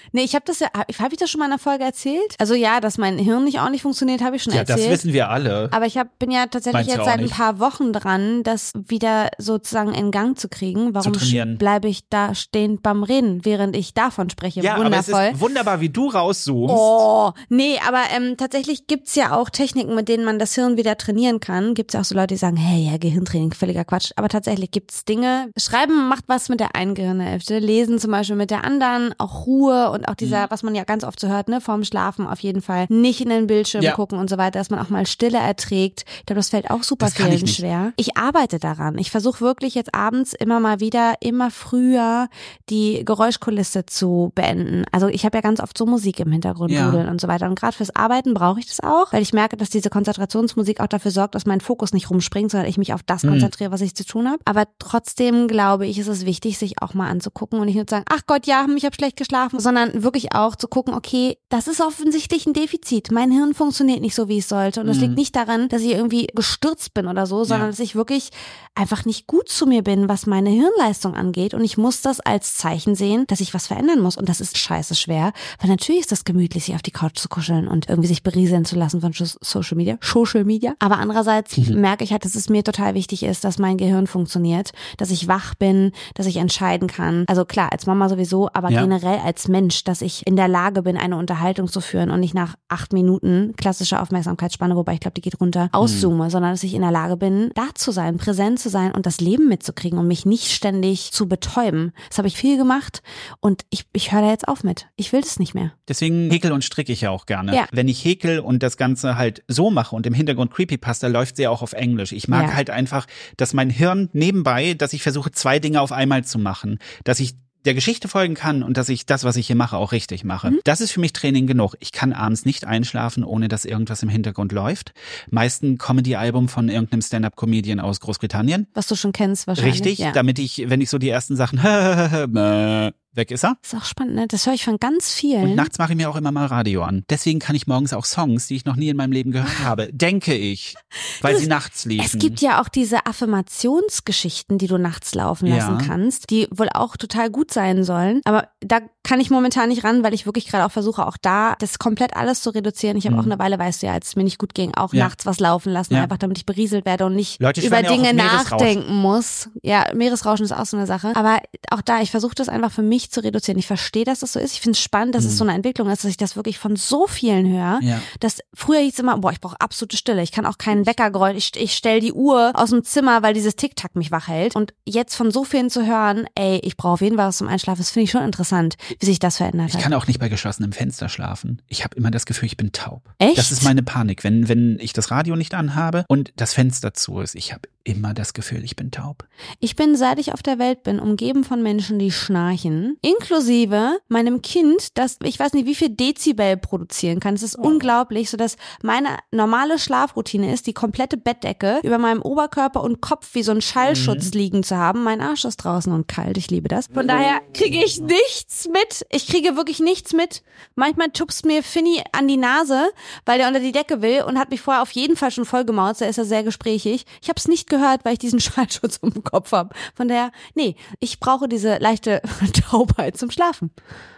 Nee, ich habe das ja, habe ich das schon mal in einer Folge erzählt? Also ja, dass mein Hirn nicht ordentlich funktioniert, habe ich schon Ja, erzählt. das wissen wir alle. Aber ich hab, bin ja tatsächlich Meinst jetzt seit ein nicht? paar Wochen dran, das wieder sozusagen in Gang zu kriegen. Warum bleibe ich da stehend beim Reden, während ich davon spreche? ja, aber es Wundervoll. ist wunderbar, wie du rauszoomst. Oh, nee, aber ähm, tatsächlich gibt's ja auch Techniken, mit denen man das Hirn wieder trainieren kann. Gibt's ja auch so Leute, die sagen, hey, ja, Gehirntraining, völliger Quatsch. Aber tatsächlich gibt's Dinge. Schreiben macht was mit der einen Gehirnhälfte, Lesen zum Beispiel mit der anderen, auch Ruhe und auch dieser, Mhm. was man ja ganz oft so hört, ne, vorm Schlafen auf jeden Fall, nicht in den Bildschirm Ja. gucken und so weiter, dass man auch mal Stille erträgt. Ich glaube, das fällt auch super ich vielen nicht. schwer. Ich arbeite daran. Ich versuche wirklich jetzt abends immer mal wieder, immer früher die Geräuschkulisse zu beenden. Also ich habe ja ganz oft so Musik im Hintergrund Ja. und so weiter. Und gerade fürs Arbeiten brauche ich das auch, weil ich merke, dass diese Konzentrationsmusik auch dafür sorgt, dass mein Fokus nicht rumspringt, sondern ich mich auf das Mhm. konzentriere, was ich zu tun habe. Aber trotzdem glaube ich, ist es wichtig, sich auch mal anzugucken und nicht nur zu sagen, ach Gott, ja, ich habe schlecht geschlafen, sondern wirklich auch zu gucken, okay, das ist offensichtlich ein Defizit. Mein Hirn funktioniert nicht so, wie es sollte. Und das Mhm. liegt nicht daran, dass ich irgendwie gestürzt bin oder so, sondern Ja. dass ich wirklich einfach nicht gut zu mir bin, was meine Hirnleistung angeht. Und ich muss das als Zeichen sehen, dass ich was verändern muss. Und das ist scheiße schwer, weil natürlich ist das gemütlich, sich auf die Couch zu kuscheln und irgendwie sich berieseln zu lassen von Social Media. Social Media. Aber andererseits merke ich halt, dass es mir total wichtig ist, dass mein Gehirn funktioniert, dass ich wach bin, dass ich entscheiden kann. Also klar, als Mama sowieso, aber Ja. generell als Mensch, dass ich in der Lage bin, eine Unterhaltung zu führen und nicht nach acht Minuten klassische Aufmerksamkeitsspanne, wobei ich glaube, die geht runter, auszoome, sondern dass ich in der Lage bin, da zu sein, präsent zu sein und das Leben mitzukriegen und mich nicht ständig zu betäuben. Das habe ich viel gemacht und ich, ich höre da jetzt auf mit. Ich will das nicht mehr. Deswegen häkel und stricke ich ja auch gerne. Ja. Wenn ich häkel und das Ganze halt so mache und im Hintergrund Creepypasta läuft sie ja auch auf Englisch. Ich mag Ja. halt einfach, dass mein Hirn nebenbei, dass ich versuche, zwei Dinge auf einmal zu machen. Dass ich der Geschichte folgen kann und dass ich das, was ich hier mache, auch richtig mache. Mhm. Das ist für mich Training genug. Ich kann abends nicht einschlafen, ohne dass irgendwas im Hintergrund läuft. Meist ein Comedy-Album von irgendeinem Stand-Up-Comedian aus Großbritannien. Was du schon kennst wahrscheinlich. Richtig, Ja. damit ich, wenn ich so die ersten Sachen weg ist er. ist auch spannend, ne? Das höre ich von ganz vielen. Und nachts mache ich mir auch immer mal Radio an. Deswegen kann ich morgens auch Songs, die ich noch nie in meinem Leben gehört habe, denke ich, weil Du, sie nachts liefen. Es gibt ja auch diese Affirmationsgeschichten, die du nachts laufen lassen Ja. kannst, die wohl auch total gut sein sollen. Aber da kann ich momentan nicht ran, weil ich wirklich gerade auch versuche, auch da das komplett alles zu reduzieren. Ich habe auch eine Weile, weißt du ja, als es mir nicht gut ging, auch Mhm. Ja. nachts was laufen lassen, Ja. einfach damit ich berieselt werde und nicht Leute über Dinge nachdenken muss. Ja, Meeresrauschen ist auch so eine Sache. Aber auch da, ich versuche das einfach für mich zu reduzieren. Ich verstehe, dass das so ist. Ich finde es spannend, dass es so eine Entwicklung ist, dass ich das wirklich von so vielen höre. Mhm. Ja. Das früher hieß immer, boah, ich brauche absolute Stille. Ich kann auch keinen Weckergeräusch. Ich, ich stelle die Uhr aus dem Zimmer, weil dieses Tick-Tack mich wach hält. Und jetzt von so vielen zu hören, ey, ich brauche auf jeden Fall was zum Einschlafen, das finde ich schon interessant, wie sich das verändert Ich hat. kann auch nicht bei geschlossenem Fenster schlafen. Ich habe immer das Gefühl, ich bin taub. Echt? Das ist meine Panik, wenn wenn ich das Radio nicht anhabe und das Fenster zu ist. Ich habe immer das Gefühl, ich bin taub. Ich bin, seit ich auf der Welt bin, umgeben von Menschen, die schnarchen, inklusive meinem Kind, das, ich weiß nicht, wie viel Dezibel produzieren kann. Es ist unglaublich, so dass meine normale Schlafroutine ist, die komplette Bettdecke über meinem Oberkörper und Kopf wie so ein Schallschutz liegen zu haben. Mein Arsch ist draußen und kalt, ich liebe das. Von daher kriege ich nichts mit. Ich kriege wirklich nichts mit. Manchmal tupst mir Finny an die Nase, weil der unter die Decke will und hat mich vorher auf jeden Fall schon voll gemauzt. Da ist er sehr gesprächig. Ich habe es nicht gehört, weil ich diesen Schallschutz um den Kopf habe. Von daher, nee, ich brauche diese leichte Taubheit zum Schlafen.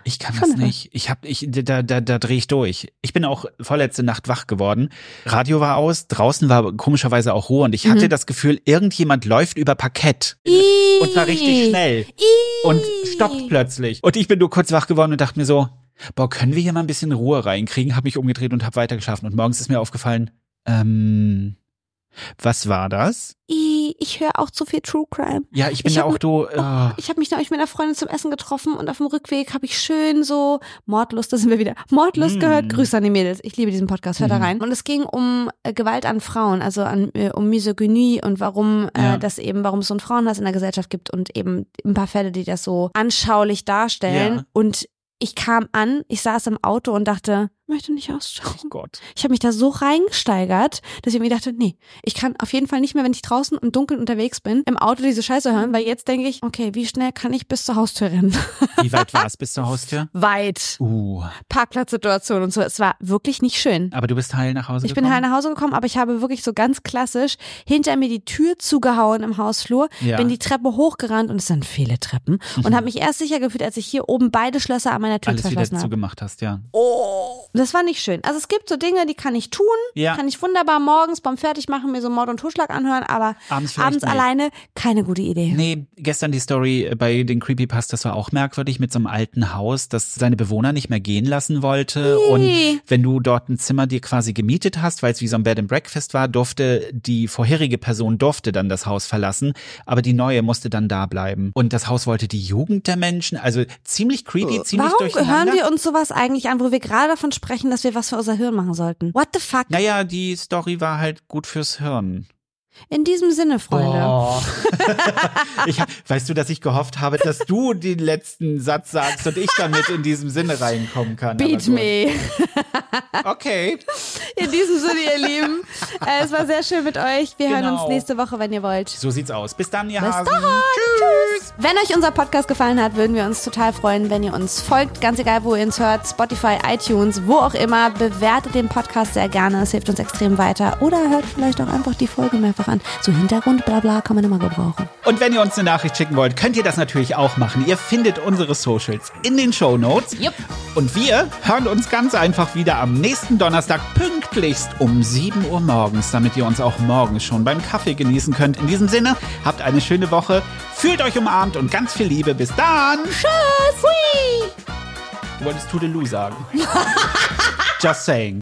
Ich kann das Wunderbar. nicht. Ich hab, ich, da, da, da drehe ich durch. Ich bin auch vorletzte Nacht wach geworden. Radio war aus, draußen war komischerweise auch Ruhe und ich Mhm. hatte das Gefühl, irgendjemand läuft über Parkett. Und zwar richtig schnell. Und stoppt plötzlich. Und ich bin nur kurz wach geworden und dachte mir so, boah, können wir hier mal ein bisschen Ruhe reinkriegen? Hab mich umgedreht und hab weitergeschlafen. Und morgens ist mir aufgefallen, ähm, was war das? I, ich höre auch zu viel True Crime. Ja, ich bin Ich ja auch du. Oh, äh, ich habe mich neulich mit einer Freundin zum Essen getroffen und auf dem Rückweg habe ich schön so Mordlust, da sind wir wieder, Mordlust Mm. gehört. Grüße an die Mädels. Ich liebe diesen Podcast, hört da Mhm. rein. Und es ging um äh, Gewalt an Frauen, also an, äh, um Misogynie und warum Ja. äh, das eben, warum es so ein Frauenhass in der Gesellschaft gibt und eben ein paar Fälle, die das so anschaulich darstellen. Ja. Und ich kam an, ich saß im Auto und dachte, möchte nicht aussteigen. oh Gott. Ich habe mich da so reingesteigert, dass ich mir dachte, nee, ich kann auf jeden Fall nicht mehr, wenn ich draußen im Dunkeln unterwegs bin, im Auto diese Scheiße hören, weil jetzt denke ich, okay, wie schnell kann ich bis zur Haustür rennen? Wie weit war es bis zur Haustür? Weit. Uh, Parkplatzsituation und so. Es war wirklich nicht schön. aber du bist heil nach Hause Ich bin gekommen? heil nach Hause gekommen, aber ich habe wirklich so ganz klassisch hinter mir die Tür zugehauen im Hausflur, Ja. bin die Treppe hochgerannt und es sind viele Treppen und habe mich erst sicher gefühlt, als ich hier oben beide Schlösser an meiner Tür Alles wieder verschlossen habe. zugemacht hast, ja. Das war nicht schön. Also es gibt so Dinge, die kann ich tun, Ja. kann ich wunderbar morgens beim Fertigmachen mir so Mord und Totschlag anhören, aber Abends abends alleine keine gute Idee. Nee, gestern die Story bei den Creepypastas war auch merkwürdig mit so einem alten Haus, das seine Bewohner nicht mehr gehen lassen wollte. Ih. Und wenn du dort ein Zimmer dir quasi gemietet hast, weil es wie so ein Bed and Breakfast war, durfte die vorherige Person durfte dann das Haus verlassen, aber die neue musste dann da bleiben. Und das Haus wollte die Jugend der Menschen, also ziemlich creepy, ziemlich Warum durcheinander. hören wir uns sowas eigentlich an, wo wir gerade davon sprechen, dass wir was für unser Hirn machen sollten? What the fuck? naja, die Story war halt gut fürs Hirn. In diesem Sinne, Freunde. Oh. ich, weißt du, dass ich gehofft habe, dass du den letzten Satz sagst und ich damit in diesem Sinne reinkommen kann. Beat me. Okay. In diesem Sinne, ihr Lieben. Äh, es war sehr schön mit euch. Wir hören Genau. uns nächste Woche, wenn ihr wollt. So sieht's aus. Bis dann, ihr Bis Hasen. dann. Tschüss. Wenn euch unser Podcast gefallen hat, würden wir uns total freuen, wenn ihr uns folgt. Ganz egal, wo ihr uns hört. Spotify, iTunes, wo auch immer. Bewertet den Podcast sehr gerne. Es hilft uns extrem weiter. Oder hört vielleicht auch einfach die Folge mehrfach an. So Hintergrund, bla bla, kann man immer gebrauchen. Und wenn ihr uns eine Nachricht schicken wollt, könnt ihr das natürlich auch machen. Ihr findet unsere Socials in den Show Notes. Jupp. Und wir hören uns ganz einfach wieder am nächsten Donnerstag pünktlichst um 7 Uhr morgens, damit ihr uns auch morgens schon beim Kaffee genießen könnt. In diesem Sinne, habt eine schöne Woche, fühlt euch umarmt und ganz viel Liebe. Bis dann. Tschüss. Hui. Du wolltest Toodaloo sagen. Just saying.